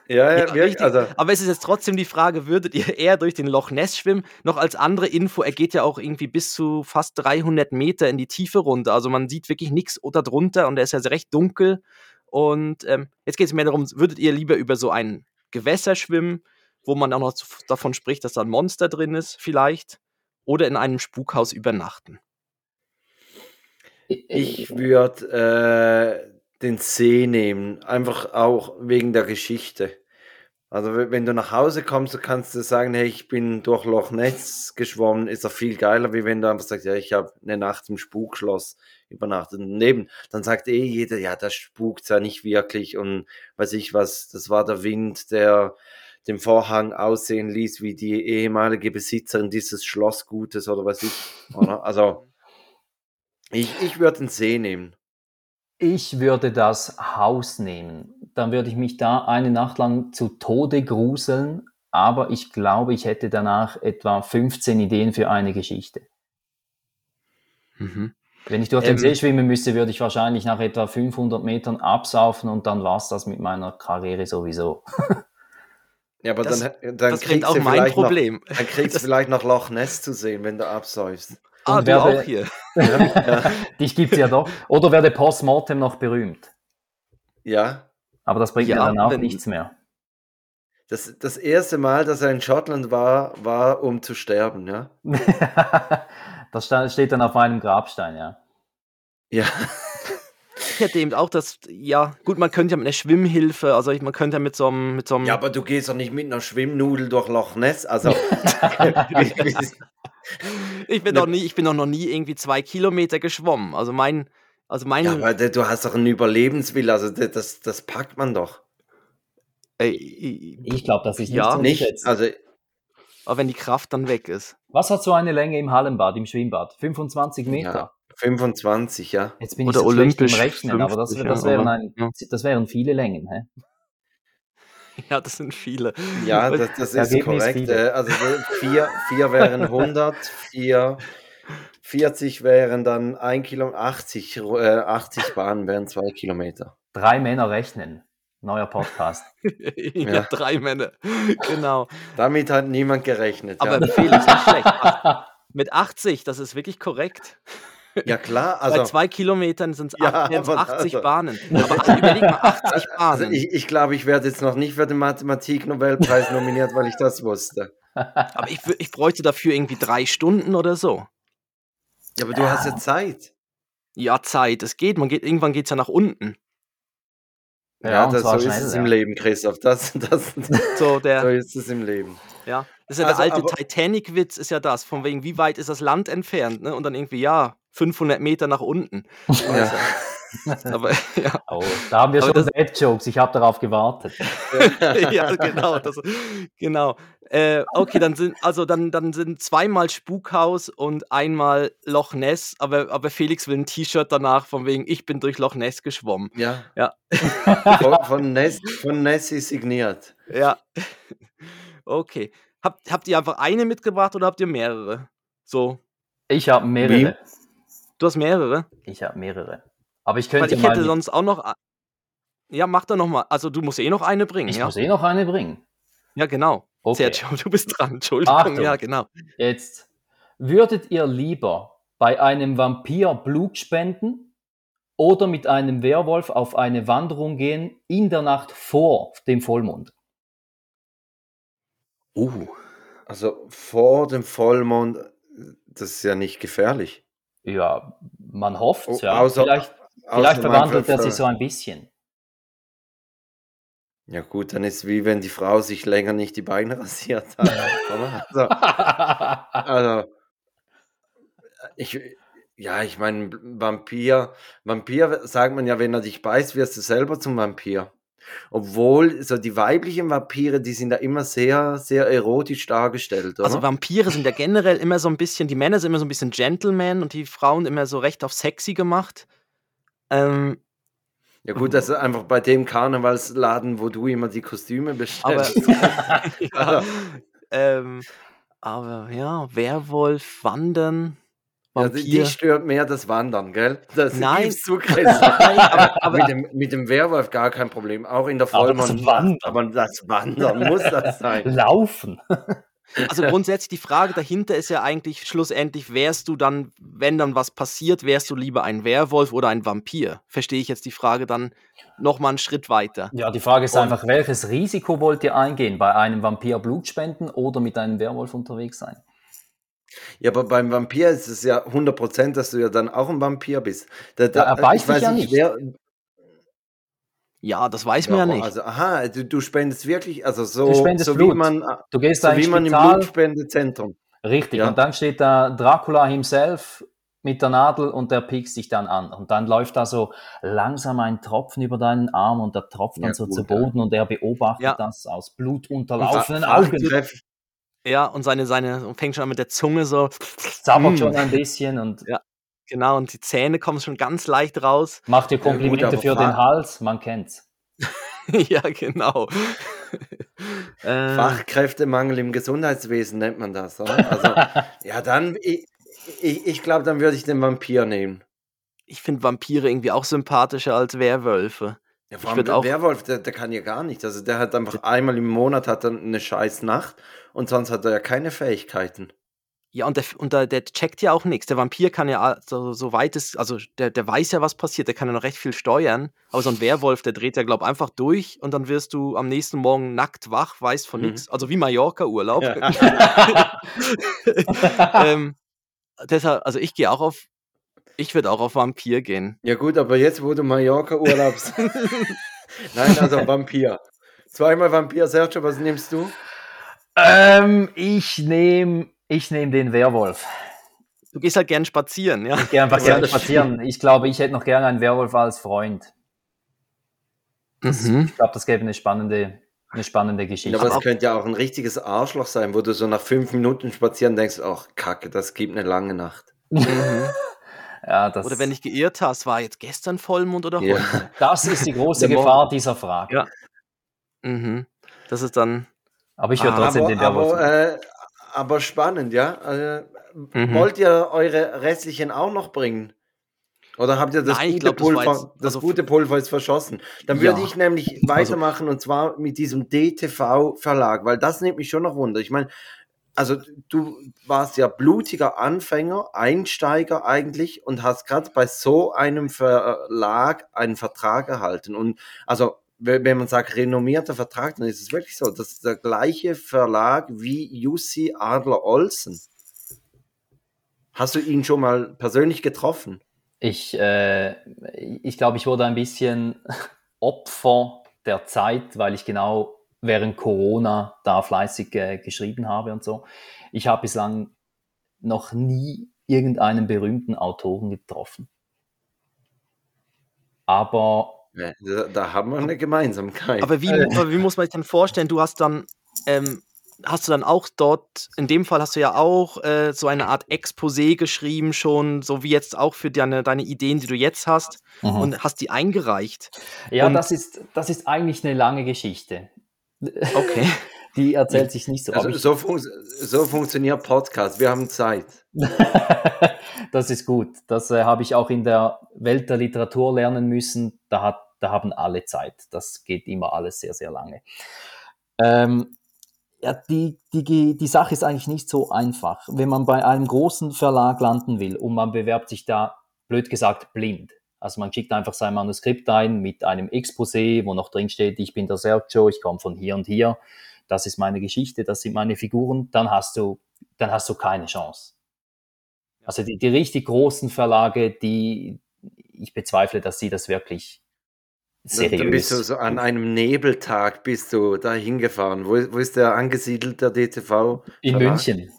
Ja, ja, ja wirklich, also. Aber es ist jetzt trotzdem die Frage, würdet ihr eher durch den Loch Ness schwimmen? Noch als andere Info, er geht ja auch irgendwie bis zu fast 300 Meter in die Tiefe runter. Also man sieht wirklich nichts unter drunter und er ist ja recht dunkel. Und ähm, jetzt geht es mehr darum, würdet ihr lieber über so ein Gewässer schwimmen, wo man auch noch davon spricht, dass da ein Monster drin ist, vielleicht, oder in einem Spukhaus übernachten? Ich würde äh, den See nehmen, einfach auch wegen der Geschichte. Also wenn du nach Hause kommst, kannst du sagen, hey, ich bin durch Loch Ness geschwommen, ist doch viel geiler, wie wenn du einfach sagst, ja, ich habe eine Nacht im Spukschloss übernachtet. Und neben, dann sagt eh jeder, ja, das spukt ja nicht wirklich und weiß ich was, das war der Wind, der den Vorhang aussehen ließ wie die ehemalige Besitzerin dieses Schlossgutes oder was ich. Oder? Also ich, ich würde den See nehmen. Ich würde das Haus nehmen. Dann würde ich mich da eine Nacht lang zu Tode gruseln, aber ich glaube, ich hätte danach etwa 15 Ideen für eine Geschichte. Mhm. Wenn ich durch den Ähm. See schwimmen müsste, würde ich wahrscheinlich nach etwa 500 Metern absaufen und dann war es das mit meiner Karriere sowieso. Ja, aber Das- dann, dann Das kriegst auch mein Problem. Noch, dann kriegst du vielleicht noch Loch Ness zu sehen, wenn du absäufst. Ah, Und du wer auch will- hier. Dich gibt's ja doch. Oder werde postmortem noch berühmt. Ja. Aber das bringt Ja, mir dann auch nichts mehr. Das, das erste Mal, dass er in Schottland war, war, um zu sterben, ja. das steht dann auf meinem Grabstein, ja. Ja. Ich hätte eben auch das, ja, gut, man könnte ja mit einer Schwimmhilfe, also ich, man könnte ja mit so einem, mit so einem Ja, aber du gehst doch nicht mit einer Schwimmnudel durch Loch Ness. Also, ich bin doch nie, ich bin doch noch nie irgendwie zwei Kilometer geschwommen. Also mein, also mein, ja, aber du hast doch einen Überlebenswille, also das, das, packt man doch. Ich glaube, das ist nicht Ja. Nicht? unterschätzen. Also, aber wenn die Kraft dann weg ist. Was hat so eine Länge im Hallenbad, im Schwimmbad? 25 Meter. Ja. 25, ja. Jetzt bin Oder ich so schlecht im olympisch Rechnen, aber das, 50, das, ja, wären aber- ein, das wären viele Längen. Hä? Ja, das sind viele. Ja, das, das ist Ergebnis korrekt. viele. äh, Also vier, vier wären 100, vier, 40 wären dann 1 Kilometer, 80, äh, 80 Bahnen wären 2 Kilometer. Drei Männer rechnen. Neuer Podcast. ja, Ja. drei Männer. Genau. Damit hat niemand gerechnet. Aber ja. Felix, nicht schlecht. Mit 80, das ist wirklich korrekt. Ja, klar. Bei Also, zwei Kilometern sind es Ja, 80 aber also- Bahnen. Aber ach, überleg mal, 80 also Bahnen. ich, ich glaube, ich werde jetzt noch nicht für den Mathematik-Nobelpreis nominiert, weil ich das wusste. Aber ich, ich bräuchte dafür irgendwie drei Stunden oder so. Ja, aber du hast ja Zeit. Ja, Zeit, es geht. Man geht irgendwann geht es ja nach unten. Ja, und das, so ist es ja. im Leben, Christoph. Das, das, So, der, so ist es im Leben. ja. Das ist ja Also, der alte Titanic-Witz, ist ja das. Von wegen, wie weit ist das Land entfernt? Ne? Und dann irgendwie, ja, 500 Meter nach unten. Ja. Aber ja, Oh, da haben wir Aber schon das- Dad-Jokes. Ich habe darauf gewartet. ja genau. Das, genau. Äh, okay, dann sind also dann, dann sind zweimal Spukhaus und einmal Loch Ness, aber, aber Felix will ein T-Shirt danach, von wegen, ich bin durch Loch Ness geschwommen. Ja. Ja. Von, von, Ness, von Nessie signiert. Ja. Okay. Habt, habt ihr einfach eine mitgebracht oder habt ihr mehrere? So. Ich habe mehrere. Du hast mehrere? Ich habe mehrere. Aber ich Weil könnte ich mal. hätte mit- sonst auch noch. Ja, mach doch noch mal. Also du musst eh noch eine bringen, ich ja? muss eh noch eine bringen. Ja, genau. Okay. Sergio, du bist dran. Entschuldigung. Achtung. Ja, genau. Jetzt würdet ihr lieber bei einem Vampir Blut spenden oder mit einem Werwolf auf eine Wanderung gehen in der Nacht vor dem Vollmond? Uh. Also vor dem Vollmond, das ist ja nicht gefährlich. Ja, man hofft, Oh, ja. außer- vielleicht Außer vielleicht verwandelt er sich so ein bisschen. Ja gut, dann ist es wie wenn die Frau sich länger nicht die Beine rasiert hat. Also, also ich, ja, ich meine, Vampir, Vampir sagt man ja, wenn er dich beißt, wirst du selber zum Vampir. Obwohl, so die weiblichen Vampire, die sind da immer sehr, sehr erotisch dargestellt, oder? Also Vampire sind ja generell immer so ein bisschen, die Männer sind immer so ein bisschen Gentleman und die Frauen immer so recht auf sexy gemacht. Ähm, ja gut, das ist einfach bei dem Karnevalsladen, wo du immer die Kostüme aber, bestellst. ja, ähm, aber ja, Werwolf, Wandern, Vampir. die, die stört mehr das Wandern, gell? Das Nein. du, Christoph. Nein, aber, aber mit, dem, mit dem Werwolf gar kein Problem. Auch in der Aber das Vollmond. Wandern. Aber das Wandern muss das sein. Laufen. Also grundsätzlich die Frage dahinter ist ja eigentlich schlussendlich, wärst du dann, wenn dann was passiert, wärst du lieber ein Werwolf oder ein Vampir? Verstehe ich jetzt die Frage dann nochmal einen Schritt weiter. Ja, die Frage ist Und- einfach, welches Risiko wollt ihr eingehen? Bei einem Vampir Blut spenden oder mit einem Werwolf unterwegs sein? Ja, aber beim Vampir ist es ja 100%, dass du ja dann auch ein Vampir bist. Da, Ja, er beißt dich ja nicht. Wer, Ja, das weiß man ja aber nicht. Also, aha, du, du spendest wirklich, also so, so wie Blut. man, Du gehst so da wie man im Blutspendezentrum. richtig, Ja. und dann steht da Dracula himself mit der Nadel und der piekst dich dann an. Und dann läuft da so langsam ein Tropfen über deinen Arm und der tropft dann Ja, so gut, zu ja. Boden und er beobachtet Ja. das aus blutunterlaufenden Fa- Augen. Fachtreff- Ja, und seine, seine, und fängt schon an mit der Zunge so, Zappert Mm. schon ein bisschen und Ja. genau, und die Zähne kommen schon ganz leicht raus. macht dir Ja, gut, Komplimente aber für den Hals, man kennt's. ja, genau. äh, Fachkräftemangel im Gesundheitswesen nennt man das. Oder? Also, ja, dann, ich, ich, ich glaube, dann würde ich den Vampir nehmen. ich finde Vampire irgendwie auch sympathischer als Werwölfe. Ja, vor allem der auch- Werwolf, der, der kann ja gar nicht. Also der hat einfach einmal im Monat hat er eine scheiß Nacht und sonst hat er ja keine Fähigkeiten. Ja, und der, und der, der checkt ja auch nichts. Der Vampir kann ja, also, so weit es, also der, der weiß ja, was passiert, der kann ja noch recht viel steuern. Aber so ein Werwolf, der dreht ja, glaub einfach durch und dann wirst du am nächsten Morgen nackt wach, weißt von Mhm. nichts. Also wie Mallorca-Urlaub. Ja. ähm, deshalb, also ich gehe auch auf, ich würde auch auf Vampir gehen. Ja gut, aber jetzt, wo du Mallorca Urlaubs... Nein, also Vampir. Zweimal Vampir. Sergio, was nimmst du? Ähm, ich nehme ich nehm den Werwolf. Du gehst halt gern spazieren, ja. Ich gehe einfach Ja, gerne das spazieren. Ich glaube, ich hätte noch gerne einen Werwolf als Freund. Mhm. Ich glaube, das gäbe eine spannende, eine spannende Ja, Geschichte. aber es könnte ja auch ein richtiges Arschloch sein, wo du so nach fünf Minuten spazieren denkst, ach Kacke, das gibt eine lange Nacht. Mhm. ja, das, Oder wenn ich geirrt hast, war jetzt gestern Vollmond oder Ja. heute? das ist die große Gefahr dieser Frage. Ja. Mhm. Das ist dann. Aber ich würde trotzdem aber, den aber, äh, aber spannend, ja. Äh, Mhm. Wollt ihr eure restlichen auch noch bringen? Oder habt ihr das Nein, gute glaub, das Pulver? jetzt- das also- gute Pulver ist verschossen. Dann Ja. würde ich nämlich weitermachen und zwar mit diesem DTV-Verlag, weil das nimmt mich schon noch wunder. Ich meine, also du warst ja blutiger Anfänger, Einsteiger eigentlich und hast gerade bei so einem Verlag einen Vertrag erhalten. Und also, wenn man sagt renommierter Vertrag, dann ist es wirklich so. Das ist der gleiche Verlag wie Jussi Adler Olsen. Hast du ihn schon mal persönlich getroffen? Ich, äh, ich glaube, ich wurde ein bisschen Opfer der Zeit, weil ich genau während Corona da fleißig äh, geschrieben habe und so. Ich habe bislang noch nie irgendeinen berühmten Autoren getroffen. Aber da, da haben wir eine Gemeinsamkeit. Aber wie, aber wie muss man sich denn vorstellen? Du hast dann, ähm, hast du dann auch dort, in dem Fall hast du ja auch äh, so eine Art Exposé geschrieben, schon, so wie jetzt auch für deine, deine Ideen, die du jetzt hast, Mhm. und hast die eingereicht. ja, und- das ist, das ist eigentlich eine lange Geschichte. Okay. Die erzählt sich nicht so. also, so, fun so funktioniert Podcast. Wir haben Zeit. das ist gut. Das äh, habe ich auch in der Welt der Literatur lernen müssen. Da, hat, da haben alle Zeit. Das geht immer alles sehr, sehr lange. Ähm, ja, die, die, die Sache ist eigentlich nicht so einfach. Wenn man bei einem großen Verlag landen will und man bewerbt sich da, blöd gesagt, blind. Also man schickt einfach sein Manuskript ein mit einem Exposé, wo noch drin steht, ich bin der Sergio, ich komme von hier und hier, das ist meine Geschichte, das sind meine Figuren, dann hast du, dann hast du keine Chance. Also die, die richtig großen Verlage, die, ich bezweifle, dass sie das wirklich Dann, dann bist du seriös. so an einem Nebeltag bist du da hingefahren. Wo, wo ist der angesiedelt, der DTV? In? München.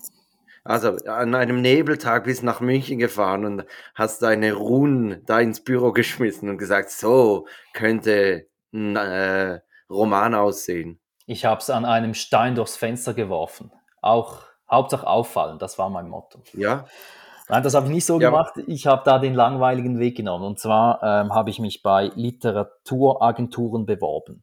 Also an einem Nebeltag bist du nach München gefahren und hast deine Runen da ins Büro geschmissen und gesagt, so könnte ein äh, Roman aussehen. Ich habe es an einem Stein durchs Fenster geworfen. Auch Hauptsache auffallen, das war mein Motto. Ja, Nein, das habe ich nicht so Ja. gemacht. Ich habe da den langweiligen Weg genommen. Und zwar ähm, habe ich mich bei Literaturagenturen beworben.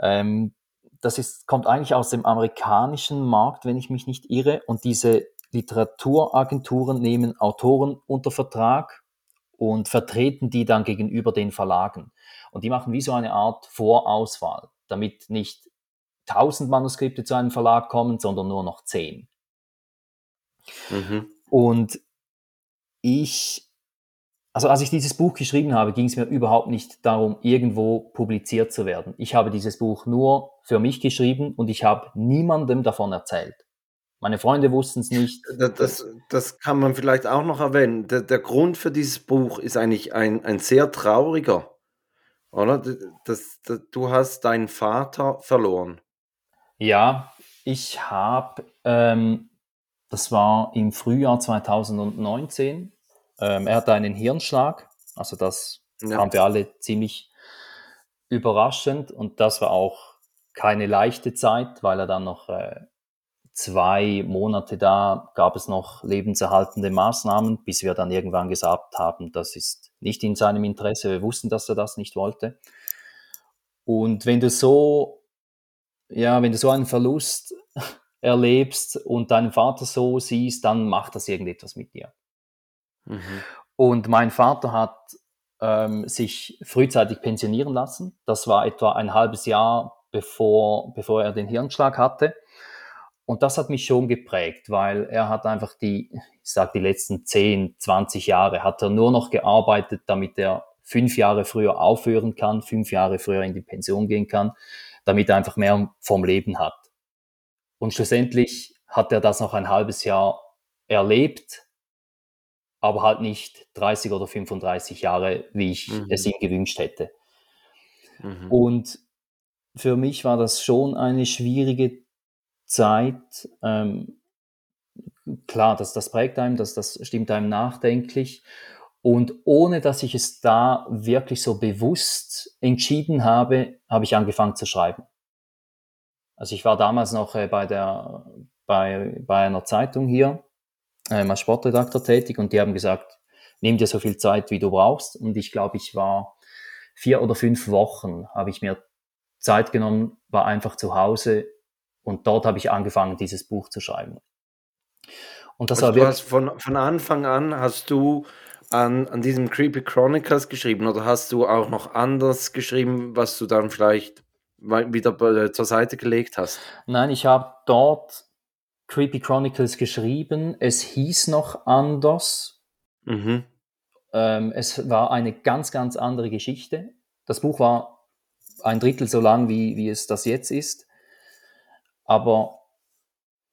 Ähm, das ist, kommt eigentlich aus dem amerikanischen Markt, wenn ich mich nicht irre. Und diese Literaturagenturen nehmen Autoren unter Vertrag und vertreten die dann gegenüber den Verlagen. Und die machen wie so eine Art Vorauswahl, damit nicht tausend Manuskripte zu einem Verlag kommen, sondern nur noch zehn. mhm. Und ich, also als ich dieses Buch geschrieben habe, ging es mir überhaupt nicht darum, irgendwo publiziert zu werden. Ich habe dieses Buch nur für mich geschrieben und ich habe niemandem davon erzählt. Meine Freunde wussten es nicht. das, das, das kann man vielleicht auch noch erwähnen. Der, der Grund für dieses Buch ist eigentlich ein, ein sehr trauriger, oder? Das, du hast deinen Vater verloren. Ja, ich habe, ähm, das war im Frühjahr 2019, ähm, er hatte einen Hirnschlag, also das Ja. kam für alle ziemlich überraschend und das war auch keine leichte Zeit, weil er dann noch äh, zwei Monate da gab es noch lebenserhaltende Maßnahmen, bis wir dann irgendwann gesagt haben, das ist nicht in seinem Interesse. Wir wussten, dass er das nicht wollte. Und wenn du so, ja, wenn du so einen Verlust erlebst und deinen Vater so siehst, dann macht das irgendetwas mit dir. Mhm. Und mein Vater hat ähm, sich frühzeitig pensionieren lassen. Das war etwa ein halbes Jahr bevor, bevor er den Hirnschlag hatte. Und das hat mich schon geprägt, weil er hat einfach die, ich sag die letzten 10, 20 Jahre hat er nur noch gearbeitet, damit er fünf Jahre früher aufhören kann, fünf Jahre früher in die Pension gehen kann, damit er einfach mehr vom Leben hat. Und schlussendlich hat er das noch ein halbes Jahr erlebt, aber halt nicht 30 oder 35 Jahre, wie ich mhm. es ihm gewünscht hätte. Mhm. Und für mich war das schon eine schwierige Zeit. Ähm, klar, das, das prägt einem, das, das stimmt einem nachdenklich. Und ohne dass ich es da wirklich so bewusst entschieden habe, habe ich angefangen zu schreiben. Also ich war damals noch äh, bei, der, bei, bei einer Zeitung hier ähm, als Sportredakteur tätig und die haben gesagt, nimm dir so viel Zeit, wie du brauchst. Und ich glaube, ich war vier oder fünf Wochen, habe ich mir Zeit genommen, war einfach zu Hause und dort habe ich angefangen, dieses Buch zu schreiben. Und das also war wirklich, von, von Anfang an hast du an, an diesem Creepy Chronicles geschrieben oder hast du auch noch anders geschrieben, was du dann vielleicht wieder zur Seite gelegt hast? Nein, ich habe dort Creepy Chronicles geschrieben. Es hieß noch anders. Mhm. Ähm, es war eine ganz, ganz andere Geschichte. Das Buch war ein Drittel so lang, wie, wie es das jetzt ist. Aber,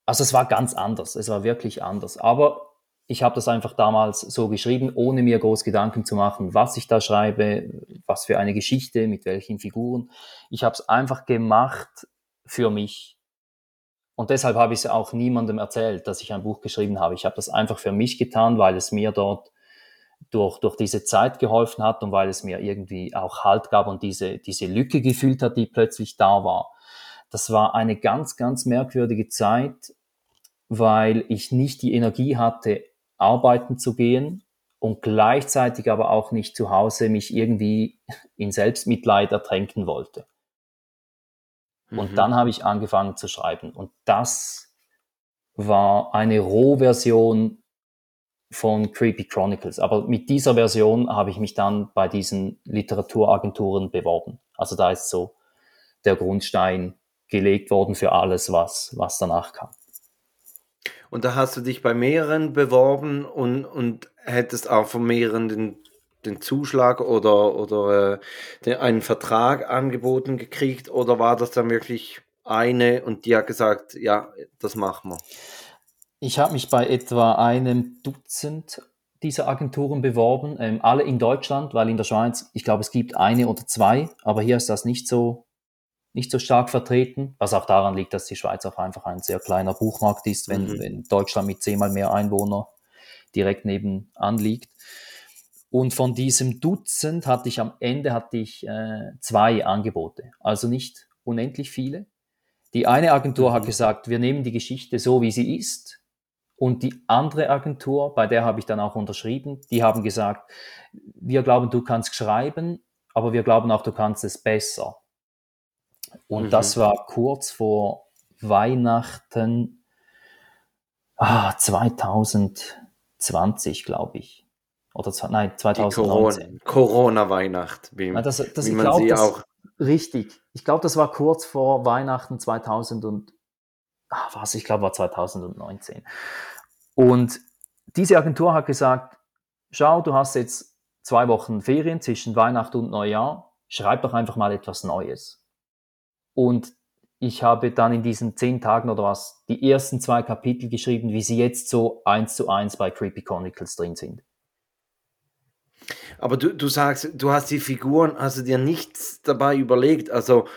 also es war ganz anders. Es war wirklich anders. Aber ich habe das einfach damals so geschrieben, ohne mir groß Gedanken zu machen, was ich da schreibe, was für eine Geschichte, mit welchen Figuren. Ich habe es einfach gemacht für mich. Und deshalb habe ich es auch niemandem erzählt, dass ich ein Buch geschrieben habe. Ich habe das einfach für mich getan, weil es mir dort durch, durch diese Zeit geholfen hat und weil es mir irgendwie auch Halt gab und diese, diese Lücke gefühlt hat, die plötzlich da war. Das war eine ganz, ganz merkwürdige Zeit, weil ich nicht die Energie hatte, arbeiten zu gehen und gleichzeitig aber auch nicht zu Hause mich irgendwie in Selbstmitleid ertränken wollte. Und mhm. dann habe ich angefangen zu schreiben. Und das war eine Rohversion von Creepy Chronicles. Aber mit dieser Version habe ich mich dann bei diesen Literaturagenturen beworben. Also da ist so der Grundstein gelegt worden für alles, was, was danach kam. Und da hast du dich bei mehreren beworben und, und hättest auch von mehreren den, den Zuschlag oder, oder äh, den, einen Vertrag angeboten gekriegt oder war das dann wirklich eine und die hat gesagt, ja, das machen wir? Ich habe mich bei etwa einem Dutzend dieser Agenturen beworben, ähm, alle in Deutschland, weil in der Schweiz, ich glaube, es gibt eine oder zwei, aber hier ist das nicht so nicht so stark vertreten, was auch daran liegt, dass die Schweiz auch einfach ein sehr kleiner Buchmarkt ist, wenn, mhm. wenn Deutschland mit zehnmal mehr Einwohner direkt nebenan liegt. Und von diesem Dutzend hatte ich am Ende hatte ich äh, zwei Angebote, also nicht unendlich viele. Die eine Agentur mhm. hat gesagt, wir nehmen die Geschichte so, wie sie ist. Und die andere Agentur, bei der habe ich dann auch unterschrieben, die haben gesagt, wir glauben, du kannst schreiben, aber wir glauben auch, du kannst es besser. Und mhm. das war kurz vor Weihnachten ah, 2020, glaube ich. Oder nein, 2019. Corona-Weihnacht, wie, das, das, wie man glaub, sie das, auch. Richtig. Ich glaube, das war kurz vor Weihnachten 2000 und ah, was, ich glaube, war 2019. Und diese Agentur hat gesagt, schau, du hast jetzt zwei Wochen Ferien zwischen Weihnachten und Neujahr, schreib doch einfach mal etwas Neues. Und ich habe dann in diesen zehn Tagen oder was die ersten zwei Kapitel geschrieben, wie sie jetzt so eins zu eins bei Creepy Chronicles drin sind. Aber du, du sagst, du hast die Figuren, hast du dir nichts dabei überlegt. Also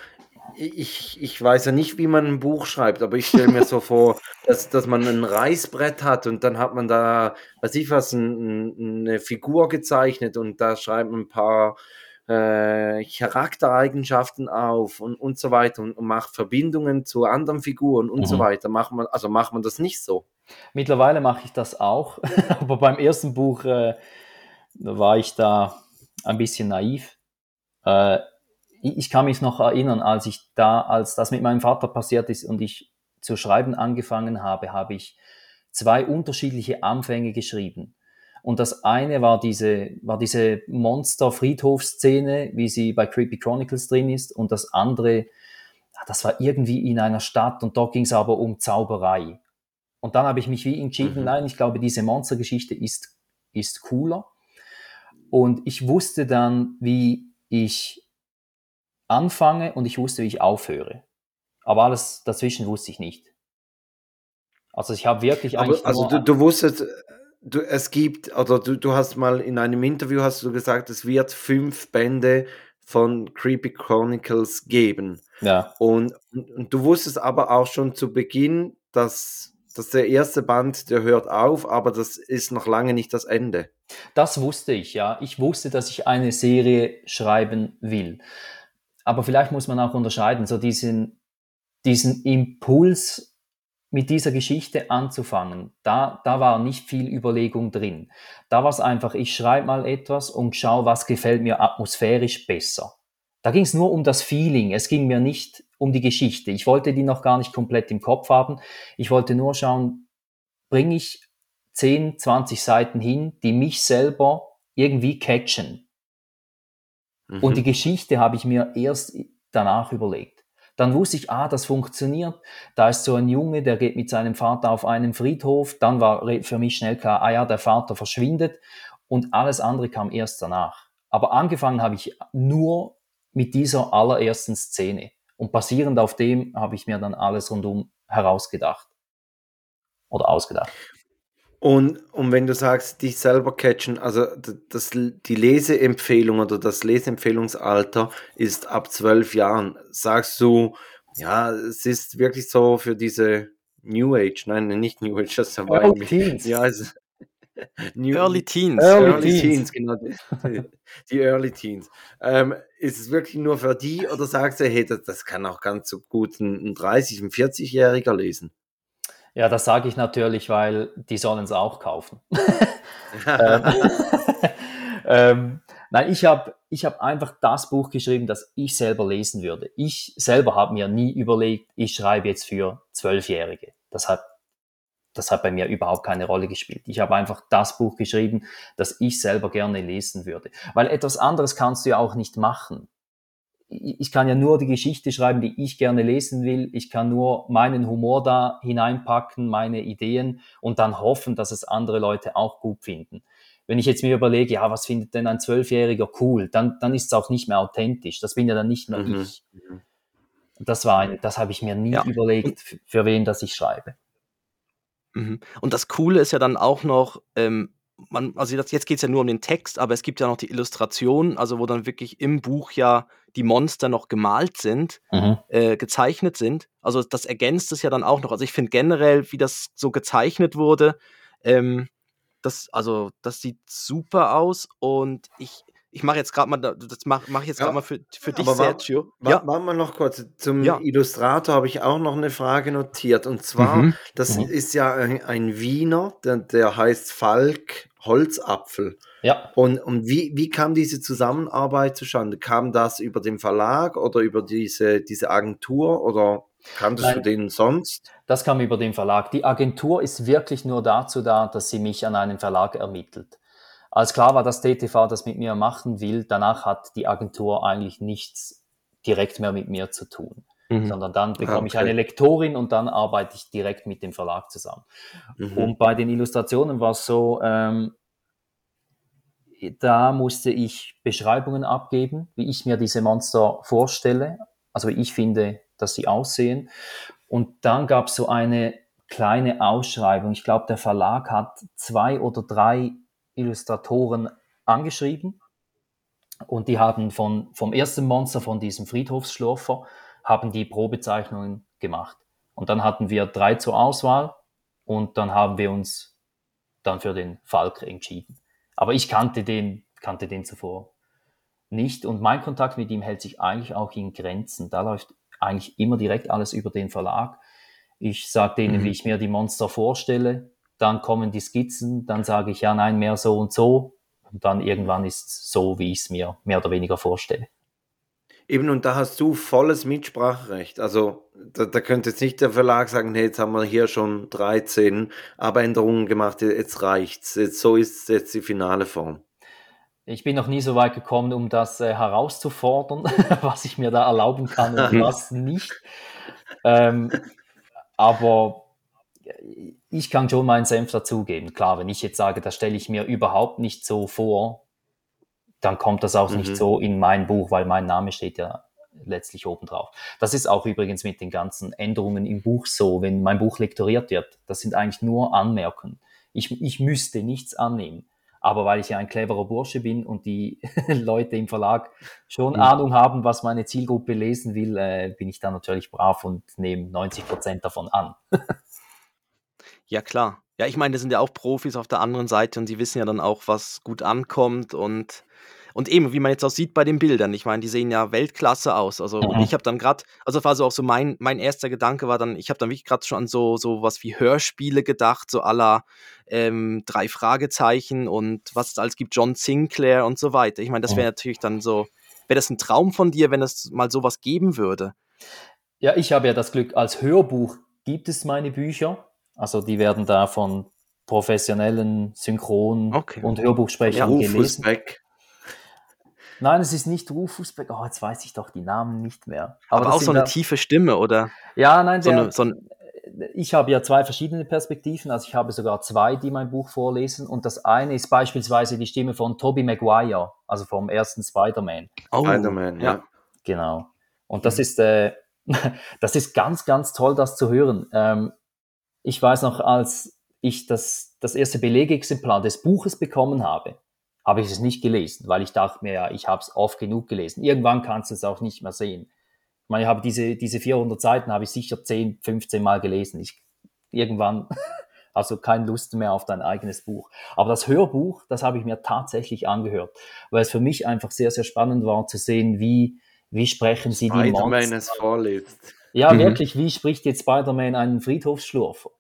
ich, ich weiß ja nicht, wie man ein Buch schreibt, aber ich stelle mir so vor, dass, dass man ein Reißbrett hat und dann hat man da, weiß ich was, ein, eine Figur gezeichnet und da schreibt man ein paar äh, Charaktereigenschaften auf und, und so weiter und, und macht Verbindungen zu anderen Figuren und mhm. so weiter. Macht man, also macht man das nicht so? Mittlerweile mache ich das auch, aber beim ersten Buch äh, war ich da ein bisschen naiv. Äh, ich kann mich noch erinnern, als ich da, als das mit meinem Vater passiert ist und ich zu schreiben angefangen habe, habe ich zwei unterschiedliche Anfänge geschrieben. Und das eine war diese, war diese Monster-Friedhof-Szene, wie sie bei Creepy Chronicles drin ist. Und das andere, das war irgendwie in einer Stadt und dort ging es aber um Zauberei. Und dann habe ich mich wie entschieden, mhm. nein, ich glaube, diese Monstergeschichte ist, ist cooler. Und ich wusste dann, wie ich anfange und ich wusste, wie ich aufhöre. Aber alles dazwischen wusste ich nicht. Also ich habe wirklich eigentlich. Aber, also du, du wusstest, du, es gibt, oder du, du hast mal in einem Interview hast du gesagt, es wird fünf Bände von Creepy Chronicles geben. Ja. Und, und, du wusstest aber auch schon zu Beginn, dass, dass der erste Band, der hört auf, aber das ist noch lange nicht das Ende. Das wusste ich, ja. Ich wusste, dass ich eine Serie schreiben will. Aber vielleicht muss man auch unterscheiden, so diesen, diesen Impuls mit dieser Geschichte anzufangen, da, da war nicht viel Überlegung drin. Da war es einfach, ich schreibe mal etwas und schaue, was gefällt mir atmosphärisch besser. Da ging es nur um das Feeling, es ging mir nicht um die Geschichte. Ich wollte die noch gar nicht komplett im Kopf haben. Ich wollte nur schauen, bringe ich 10, 20 Seiten hin, die mich selber irgendwie catchen. Mhm. Und die Geschichte habe ich mir erst danach überlegt. Dann wusste ich, ah, das funktioniert. Da ist so ein Junge, der geht mit seinem Vater auf einen Friedhof. Dann war für mich schnell klar, ah ja, der Vater verschwindet. Und alles andere kam erst danach. Aber angefangen habe ich nur mit dieser allerersten Szene. Und basierend auf dem habe ich mir dann alles rundum herausgedacht. Oder ausgedacht. Und, und wenn du sagst, dich selber catchen, also das, die Leseempfehlung oder das Leseempfehlungsalter ist ab zwölf Jahren. Sagst du, ja, es ist wirklich so für diese New Age, nein, nicht New Age, das ist ja Early Teens. Ja, also, New, Early Teens. Early, Early Teens. Teens, genau. Die, die Early Teens. Ähm, ist es wirklich nur für die oder sagst du, hey, das, das kann auch ganz so gut ein, ein 30-, ein 40-Jähriger lesen? Ja, das sage ich natürlich, weil die sollen es auch kaufen. ähm, nein, ich habe ich hab einfach das Buch geschrieben, das ich selber lesen würde. Ich selber habe mir nie überlegt, ich schreibe jetzt für Zwölfjährige. Das hat, das hat bei mir überhaupt keine Rolle gespielt. Ich habe einfach das Buch geschrieben, das ich selber gerne lesen würde. Weil etwas anderes kannst du ja auch nicht machen ich kann ja nur die Geschichte schreiben, die ich gerne lesen will. Ich kann nur meinen Humor da hineinpacken, meine Ideen und dann hoffen, dass es andere Leute auch gut finden. Wenn ich jetzt mir überlege, ja, was findet denn ein Zwölfjähriger cool, dann, dann ist es auch nicht mehr authentisch. Das bin ja dann nicht mehr mhm. ich. Das war, eine, das habe ich mir nie ja. überlegt, für wen das ich schreibe. Mhm. Und das Coole ist ja dann auch noch, ähm, man, also jetzt geht es ja nur um den Text, aber es gibt ja noch die Illustration, also wo dann wirklich im Buch ja die Monster noch gemalt sind, mhm. äh, gezeichnet sind. Also das ergänzt es ja dann auch noch. Also ich finde generell, wie das so gezeichnet wurde, ähm, das, also das sieht super aus und ich, ich mache jetzt gerade mal, das mache mach ich jetzt ja, gerade mal für, für dich, Sergio. War, ja. Warten wir noch kurz. Zum ja. Illustrator habe ich auch noch eine Frage notiert. Und zwar, mhm. das mhm. ist ja ein, ein Wiener, der, der heißt Falk Holzapfel. Ja. Und, und wie, wie kam diese Zusammenarbeit zustande? Kam das über den Verlag oder über diese, diese Agentur oder kam das für den sonst? Das kam über den Verlag. Die Agentur ist wirklich nur dazu da, dass sie mich an einen Verlag ermittelt. Als klar war, dass DTV das mit mir machen will, danach hat die Agentur eigentlich nichts direkt mehr mit mir zu tun. Mhm. Sondern dann bekomme okay. ich eine Lektorin und dann arbeite ich direkt mit dem Verlag zusammen. Mhm. Und bei den Illustrationen war es so, ähm, da musste ich Beschreibungen abgeben, wie ich mir diese Monster vorstelle, also wie ich finde, dass sie aussehen. Und dann gab es so eine kleine Ausschreibung. Ich glaube, der Verlag hat zwei oder drei Illustratoren angeschrieben und die haben von, vom ersten Monster, von diesem Friedhofsschlurfer, haben die Probezeichnungen gemacht. Und dann hatten wir drei zur Auswahl und dann haben wir uns dann für den Falk entschieden. Aber ich kannte den, kannte den zuvor nicht und mein Kontakt mit ihm hält sich eigentlich auch in Grenzen. Da läuft eigentlich immer direkt alles über den Verlag. Ich sage denen, mhm. wie ich mir die Monster vorstelle, dann kommen die Skizzen, dann sage ich ja, nein, mehr so und so und dann irgendwann ist es so, wie ich es mir mehr oder weniger vorstelle. Eben, und da hast du volles Mitspracherecht. Also da, da könnte jetzt nicht der Verlag sagen, hey, jetzt haben wir hier schon 13 Abänderungen gemacht, jetzt reicht's. Jetzt, so ist jetzt die finale Form. Ich bin noch nie so weit gekommen, um das äh, herauszufordern, was ich mir da erlauben kann und was nicht. Ähm, aber ich kann schon meinen Senf dazugeben. Klar, wenn ich jetzt sage, das stelle ich mir überhaupt nicht so vor, dann kommt das auch mhm. nicht so in mein Buch, weil mein Name steht ja letztlich oben drauf. Das ist auch übrigens mit den ganzen Änderungen im Buch so, wenn mein Buch lektoriert wird. Das sind eigentlich nur Anmerkungen. Ich, ich müsste nichts annehmen. Aber weil ich ja ein cleverer Bursche bin und die Leute im Verlag schon mhm. Ahnung haben, was meine Zielgruppe lesen will, äh, bin ich da natürlich brav und nehme 90 Prozent davon an. ja, klar. Ja, ich meine, das sind ja auch Profis auf der anderen Seite und die wissen ja dann auch, was gut ankommt und und eben, wie man jetzt auch sieht bei den Bildern, ich meine, die sehen ja Weltklasse aus. Also mhm. ich habe dann gerade, also war so auch so mein, mein erster Gedanke war dann, ich habe dann wirklich gerade schon an so, so was wie Hörspiele gedacht, so aller ähm, drei Fragezeichen und was es alles gibt, John Sinclair und so weiter. Ich meine, das wäre mhm. natürlich dann so, wäre das ein Traum von dir, wenn es mal sowas geben würde? Ja, ich habe ja das Glück, als Hörbuch gibt es meine Bücher. Also die werden da von professionellen Synchron- okay. und Hörbuchsprechern ja, gelesen. Beck. Nein, es ist nicht Rufus Beck. Oh, jetzt weiß ich doch die Namen nicht mehr. Aber, Aber auch so eine da... tiefe Stimme, oder? Ja, nein, so der, eine, so ein... ich habe ja zwei verschiedene Perspektiven. Also ich habe sogar zwei, die mein Buch vorlesen. Und das eine ist beispielsweise die Stimme von Tobey Maguire, also vom ersten Spider-Man. Oh, Spider-Man, ja. ja. Genau. Und das ist, äh, das ist ganz, ganz toll, das zu hören. Ähm, ich weiß noch, als ich das, das erste Belegexemplar des Buches bekommen habe, habe ich es nicht gelesen, weil ich dachte mir, ja, ich habe es oft genug gelesen. Irgendwann kannst du es auch nicht mehr sehen. Ich meine, ich habe diese, diese 400 Seiten habe ich sicher 10, 15 Mal gelesen. Ich, irgendwann, also keine Lust mehr auf dein eigenes Buch. Aber das Hörbuch, das habe ich mir tatsächlich angehört, weil es für mich einfach sehr, sehr spannend war zu sehen, wie, wie sprechen sie die Monster. es vorliest. Ja, mhm. wirklich, wie spricht jetzt Spider-Man einen Friedhofsschlurfer?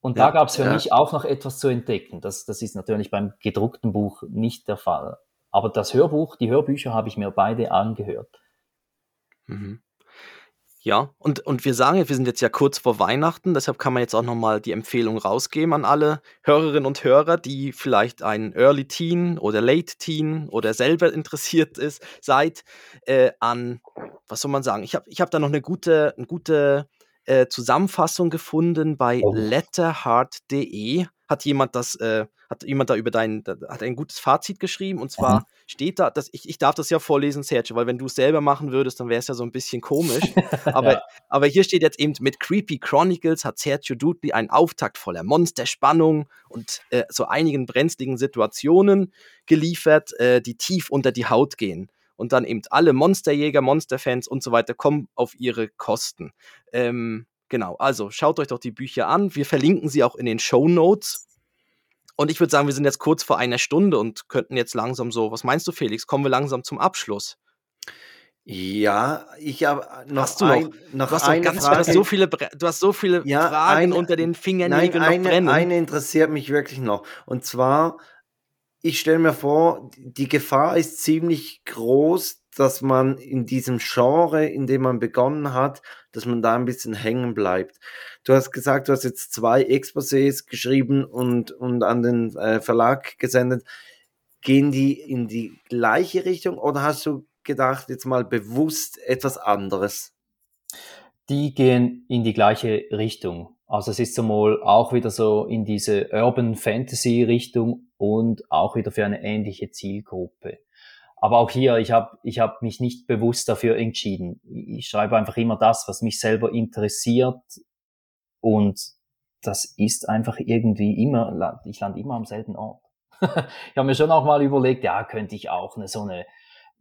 Und ja, da gab es für ja. mich auch noch etwas zu entdecken. Das, das ist natürlich beim gedruckten Buch nicht der Fall. Aber das Hörbuch, die Hörbücher habe ich mir beide angehört. Mhm. Ja, und, und wir sagen, wir sind jetzt ja kurz vor Weihnachten, deshalb kann man jetzt auch nochmal die Empfehlung rausgeben an alle Hörerinnen und Hörer, die vielleicht ein Early Teen oder Late Teen oder selber interessiert ist, seid, äh, an, was soll man sagen, ich habe ich hab da noch eine gute, eine gute äh, Zusammenfassung gefunden bei oh. letterhard.de. Hat jemand das, äh, hat jemand da über dein, da, hat ein gutes Fazit geschrieben und zwar mhm. steht da, dass ich, ich darf das ja vorlesen, Sergio, weil wenn du es selber machen würdest, dann wäre es ja so ein bisschen komisch. aber, ja. aber hier steht jetzt eben mit Creepy Chronicles hat Sergio Dudley einen Auftakt voller Monsterspannung und äh, so einigen brenzligen Situationen geliefert, äh, die tief unter die Haut gehen und dann eben alle Monsterjäger, Monsterfans und so weiter kommen auf ihre Kosten. Ähm, genau, also schaut euch doch die Bücher an. Wir verlinken sie auch in den Show Notes. Und ich würde sagen, wir sind jetzt kurz vor einer Stunde und könnten jetzt langsam so, was meinst du, Felix? Kommen wir langsam zum Abschluss? Ja, ich habe noch, hast du noch, ein, noch du hast eine ganz, Frage. Du hast so viele, du hast so viele ja, Fragen eine, unter den Fingernägeln nein, noch brennen. Eine interessiert mich wirklich noch. Und zwar, ich stelle mir vor, die Gefahr ist ziemlich groß, dass man in diesem Genre, in dem man begonnen hat, dass man da ein bisschen hängen bleibt. Du hast gesagt, du hast jetzt zwei Exposés geschrieben und, und an den äh, Verlag gesendet. Gehen die in die gleiche Richtung oder hast du gedacht, jetzt mal bewusst etwas anderes? Die gehen in die gleiche Richtung. Also es ist zumal auch wieder so in diese Urban Fantasy Richtung und auch wieder für eine ähnliche Zielgruppe. Aber auch hier, ich habe ich hab mich nicht bewusst dafür entschieden. Ich schreibe einfach immer das, was mich selber interessiert und das ist einfach irgendwie immer, ich lande immer am selben Ort. ich habe mir schon auch mal überlegt, ja, könnte ich auch eine, so eine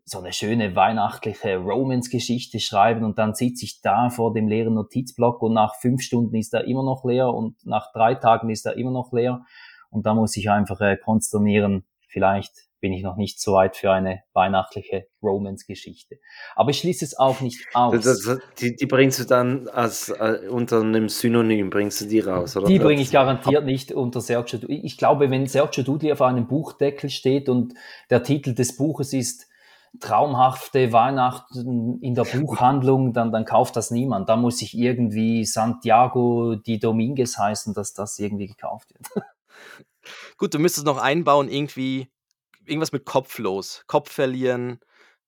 so eine schöne weihnachtliche Romance-Geschichte schreiben und dann sitze ich da vor dem leeren Notizblock und nach fünf Stunden ist er immer noch leer und nach drei Tagen ist er immer noch leer und da muss ich einfach äh, konsternieren, vielleicht bin ich noch nicht so weit für eine weihnachtliche Romance-Geschichte. Aber ich schließe es auch nicht aus. Das, das, die, die, bringst du dann als äh, unter einem Synonym, bringst du die raus, oder? Die bringe ich garantiert nicht unter Sergio Dudley. Ich glaube, wenn Sergio Dudley auf einem Buchdeckel steht und der Titel des Buches ist traumhafte Weihnachten in der Buchhandlung, dann, dann kauft das niemand. Da muss ich irgendwie Santiago di Dominguez heißen, dass das irgendwie gekauft wird. Gut, du müsstest noch einbauen, irgendwie irgendwas mit Kopf los. Kopf verlieren,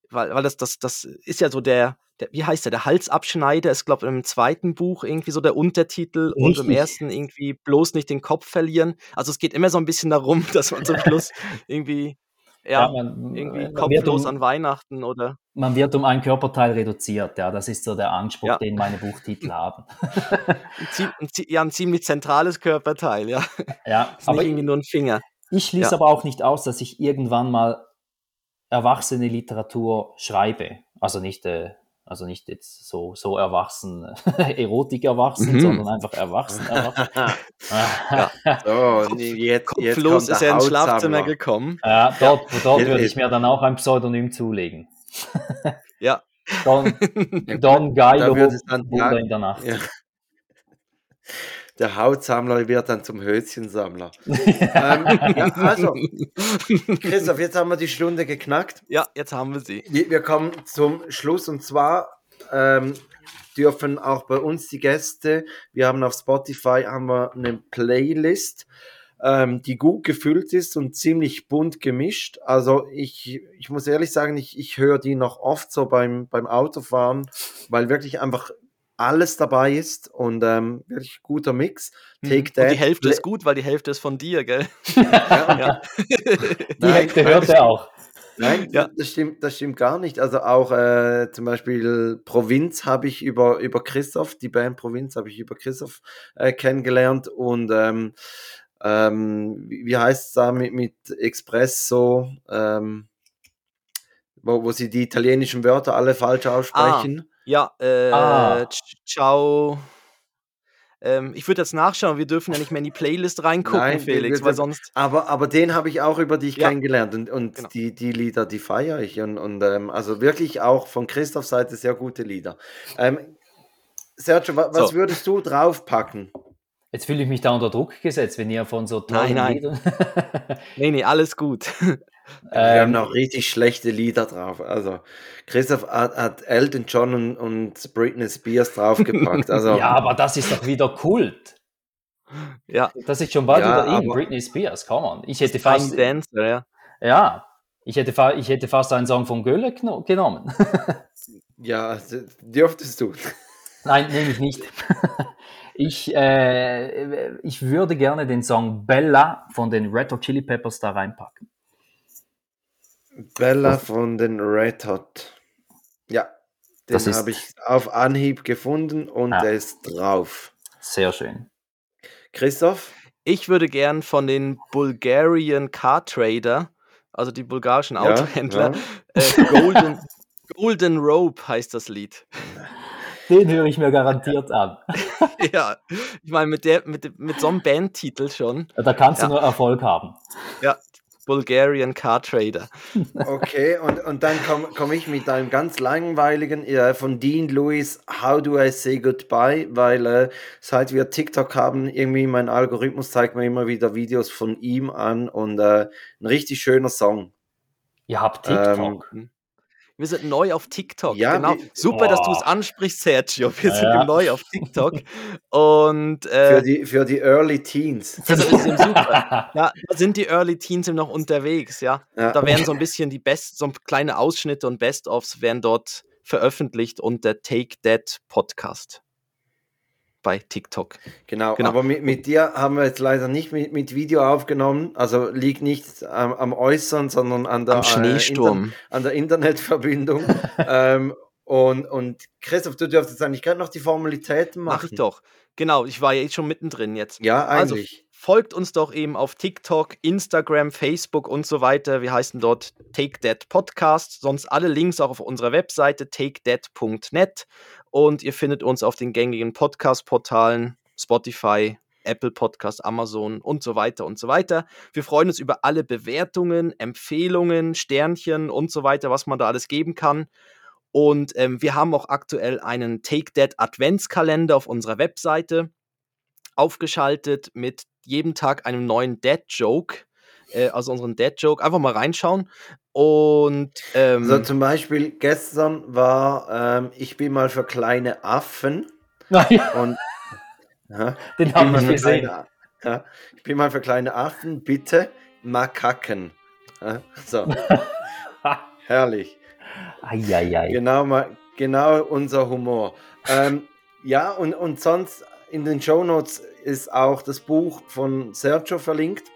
weil, weil das, das, das ist ja so der, der wie heißt der, der Halsabschneider ist, glaube ich, im zweiten Buch irgendwie so der Untertitel Richtig. und im ersten irgendwie bloß nicht den Kopf verlieren. Also es geht immer so ein bisschen darum, dass man zum Schluss irgendwie ja, ja man, irgendwie man kopflos um, an Weihnachten oder. Man wird um ein Körperteil reduziert, ja, das ist so der Anspruch, ja. den meine Buchtitel haben. ein, ja, ein ziemlich zentrales Körperteil, ja. Ja, ist aber nicht irgendwie nur ein Finger. Ich schließe ja. aber auch nicht aus, dass ich irgendwann mal erwachsene Literatur schreibe. Also nicht äh, also nicht jetzt so, so erwachsen, Erotik erwachsen, mhm. sondern einfach erwachsen. erwachsen. ja. so, jetzt, Kopflos ist er ins Schlafzimmer gekommen. Ja, dort, dort würde ich mir dann auch ein Pseudonym zulegen. ja. Don, Don Geilo, Wunder in der Nacht. Ja der Hautsammler wird dann zum Höschensammler. ähm, ja, also, Christoph, jetzt haben wir die Stunde geknackt. Ja, jetzt haben wir sie. Wir kommen zum Schluss und zwar ähm, dürfen auch bei uns die Gäste, wir haben auf Spotify haben wir eine Playlist, ähm, die gut gefüllt ist und ziemlich bunt gemischt. Also ich, ich muss ehrlich sagen, ich, ich höre die noch oft so beim, beim Autofahren, weil wirklich einfach alles dabei ist und ähm, wirklich guter Mix. Mhm. Take that. Und die Hälfte ist gut, weil die Hälfte ist von dir, gell? ja, ja. die Hälfte hört er auch. Nein, ja. das, stimmt, das stimmt gar nicht. Also auch äh, zum Beispiel Provinz habe ich über, über Christoph, die Band Provinz habe ich über Christoph äh, kennengelernt und ähm, ähm, wie, heißt es da mit, mit Expresso, ähm, wo, wo sie die italienischen Wörter alle falsch ah, aussprechen? Ah. Ja, äh, Ah. ciao. Ähm, ich würde jetzt nachschauen, wir dürfen ja nicht mehr in die Playlist reingucken, Nein, Felix, weil sonst. aber, aber den habe ich auch über dich Ja, kennengelernt und, und genau. die, die Lieder, die feiere ich. Und, und ähm, also wirklich auch von Christophs Seite sehr gute Lieder. Ähm, Sergio, wa, was So. würdest du draufpacken? Jetzt fühle ich mich da unter Druck gesetzt, wenn ihr von so tollen nein. Liedern. Nee, nee, alles gut. Wir ähm, haben auch richtig schlechte Lieder drauf. Also Christoph hat, hat Elton John und, und Britney Spears draufgepackt. Also, ja, aber das ist doch wieder Kult. Ja. Das ist schon bald ja, wieder in Britney Spears, come on. Ich hätte fast. Dancer, ja. ja. Ich hätte, ich hätte fast einen Song von Gölle genommen. ja, dürftest du. Nein, nehme ich nicht. Ich, äh, ich würde gerne den Song Bella von den Red Hot Chili Peppers da reinpacken. Bella von den Red Hot. Ja, den habe ich auf Anhieb gefunden und ah. der ist drauf. Sehr schön. Christoph? Ich würde gern von den Bulgarian Car Trader, also die bulgarischen ja, Autohändler, ja. Äh, Golden, Golden Rope heißt das Lied. Den höre ich mir garantiert an. ja, ich meine, mit, mit, mit so einem Bandtitel schon. Da kannst du nur Erfolg haben. Ja, Bulgarian Car Trader. Okay, und, und dann komme komm ich mit einem ganz langweiligen äh, von Dean Lewis, How Do I Say Goodbye, weil äh, seit wir TikTok haben, irgendwie mein Algorithmus zeigt mir immer wieder Videos von ihm an und äh, ein richtig schöner Song. Ihr habt TikTok? Ähm, wir sind neu auf TikTok. Ja, genau. Wir, Super, oh. dass du es ansprichst, Sergio. Wir ja, sind ja. neu auf TikTok. Und, äh, für, die, für die Early Teens. Das ist super. ja, da sind die Early Teens noch unterwegs, ja. ja. Da werden so ein bisschen die Best, so kleine Ausschnitte und Best-ofs werden dort veröffentlicht und der Take That Podcast bei TikTok. Genau, genau. aber mit, mit, dir haben wir jetzt leider nicht mit, mit Video aufgenommen. Also liegt nicht am, am Äußern, sondern an der, Am Schneesturm. Äh, Inter an der Internetverbindung. ähm, und, und Christoph, du dürftest eigentlich gerade noch die Formalitäten machen. Mach ich doch. Genau, ich war ja jetzt schon mittendrin jetzt. Ja, also, eigentlich. Also, folgt uns doch eben auf TikTok, Instagram, Facebook und so weiter. Wir heißen dort Take That Podcast. Sonst alle Links auch auf unserer Webseite takedat.net. Und ihr findet uns auf den gängigen Podcast-Portalen, Spotify, Apple Podcast, Amazon und so weiter und so weiter. Wir freuen uns über alle Bewertungen, Empfehlungen, Sternchen und so weiter, was man da alles geben kann. Und ähm, wir haben auch aktuell einen Take That Adventskalender auf unserer Webseite aufgeschaltet mit jedem Tag einem neuen Dad Joke, äh, also unseren Dad Joke. Einfach mal reinschauen. Und ähm, So zum Beispiel gestern war ähm, Ich bin mal für kleine Affen Naja, und ja, den ich, habe bin mal ich für gesehen. kleine, ja, ich bin mal für kleine Affen, bitte Makaken. Ja, so, herrlich. Eieiei. Genau, mal, genau unser Humor. Ähm, ja, und, und sonst in den Shownotes ist auch das Buch von Sergio verlinkt.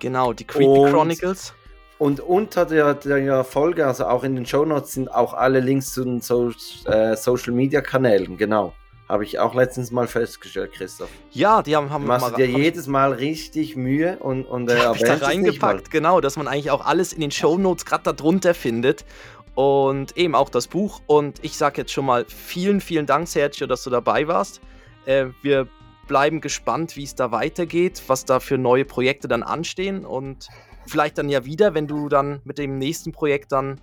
genau, die Creepy Und- Chronicles. Und unter der, der Folge, also auch in den Shownotes, sind auch alle Links zu den so äh, Social Media Kanälen. Genau. Habe ich auch letztens mal festgestellt, Christoph. Ja, die haben, Du haben machst mal- dir hab ich- jedes Mal richtig Mühe und, und äh, hab ich da reingepackt, genau, dass man eigentlich auch alles in den Shownotes gerade darunter findet. Und eben auch das Buch. Und ich sage jetzt schon mal vielen, vielen Dank, Sergio, dass du dabei warst. Äh, wir bleiben gespannt, wie es da weitergeht, was da für neue Projekte dann anstehen. Und vielleicht dann ja wieder, wenn du dann mit dem nächsten Projekt dann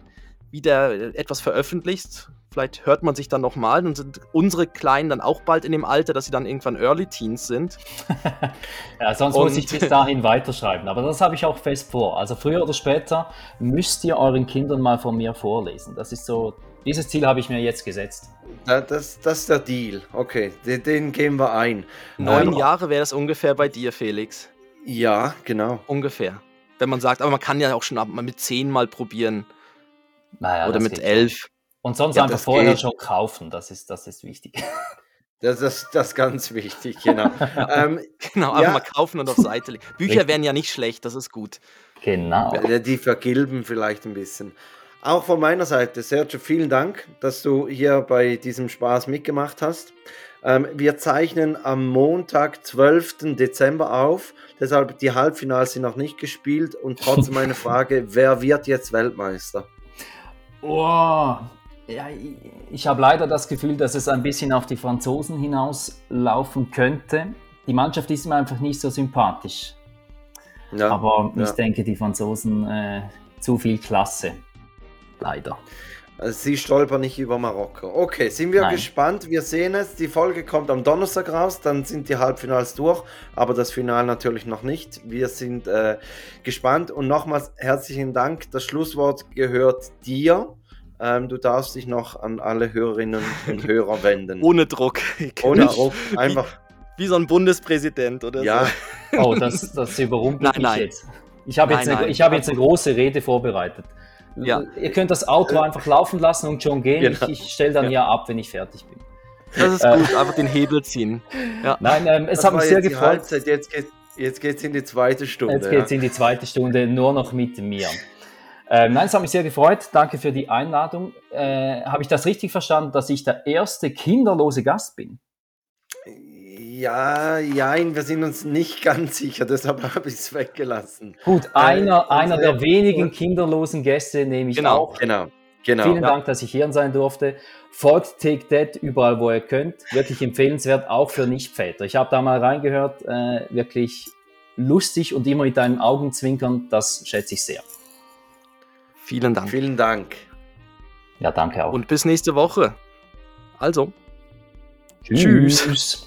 wieder äh, etwas veröffentlichst. Vielleicht hört man sich dann nochmal und sind unsere Kleinen dann auch bald in dem Alter, dass sie dann irgendwann Early Teens sind. Ja, sonst Und- muss ich bis dahin weiterschreiben. Aber das habe ich auch fest vor. Also früher oder später müsst ihr euren Kindern mal von mir vorlesen. Das ist so, dieses Ziel habe ich mir jetzt gesetzt. Da, das, das ist der Deal. Okay, den, den gehen wir ein. Neun Ähm, Jahre wäre das ungefähr bei dir, Felix. Ja, genau. Ungefähr. Wenn man sagt, aber man kann ja auch schon mit zehn mal probieren. Naja, oder mit elf. Und sonst Ja, einfach vorher geht. schon kaufen. Das ist, das ist wichtig. Das ist das ist ganz wichtig, genau. ähm, Genau, einfach Ja. mal kaufen und auf Seite legen. Bücher Richtig. wären ja nicht schlecht, das ist gut. Genau. Ja, Die vergilben vielleicht ein bisschen. Auch von meiner Seite, Sergio, vielen Dank, dass du hier bei diesem Spaß mitgemacht hast. Ähm, wir zeichnen am Montag, 12. Dezember auf. Deshalb die Halbfinals sind noch nicht gespielt. Und trotzdem meine Frage, wer wird jetzt Weltmeister? Oh, ja, ich, habe leider das Gefühl, dass es ein bisschen auf die Franzosen hinauslaufen könnte. Die Mannschaft ist mir einfach nicht so sympathisch. Ja, Aber ja. ich denke, die Franzosen äh, zu viel Klasse. Leider. Also sie stolpern nicht über Marokko. Okay, sind wir Nein. gespannt. Wir sehen es. Die Folge kommt am Donnerstag raus. Dann sind die Halbfinals durch. Aber das Final natürlich noch nicht. Wir sind äh, gespannt. Und nochmals herzlichen Dank. Das Schlusswort gehört dir. Ähm, du darfst dich noch an alle Hörerinnen und Hörer wenden. Ohne Druck. Ohne Genau. Druck. Einfach. Wie so ein Bundespräsident oder Ja, so. Oh, das, das überrumpelt Nein, mich nein. jetzt. Ich habe jetzt, Nein, eine, nein. ich habe jetzt eine große Rede vorbereitet. Ja. Ihr könnt das Auto einfach laufen lassen und schon gehen. Genau. Ich, ich stelle dann ja ab, wenn ich fertig bin. Das ist Äh. gut, einfach den Hebel ziehen. Nein, ähm, es das hat mich sehr gefreut. Halbzeit. Jetzt geht jetzt geht's in die zweite Stunde. Jetzt geht es ja. in die zweite Stunde nur noch mit mir. Ähm, nein, es hat mich sehr gefreut. Danke für die Einladung. Äh, Habe ich das richtig verstanden, dass ich der erste kinderlose Gast bin? Ja, jein, wir sind uns nicht ganz sicher, deshalb habe ich es weggelassen. Gut, einer, einer unsere- der wenigen kinderlosen Gäste nehme ich Genau. auch. Genau, genau. Vielen Dank, dass ich hier sein durfte. Folgt Take That überall, wo ihr könnt. Wirklich empfehlenswert, auch für Nichtväter. Ich habe da mal reingehört, äh, wirklich lustig und immer mit deinen Augenzwinkern. Das schätze ich sehr. Vielen Dank. Vielen Dank. Ja, danke auch. Und bis nächste Woche. Also. Tschüss.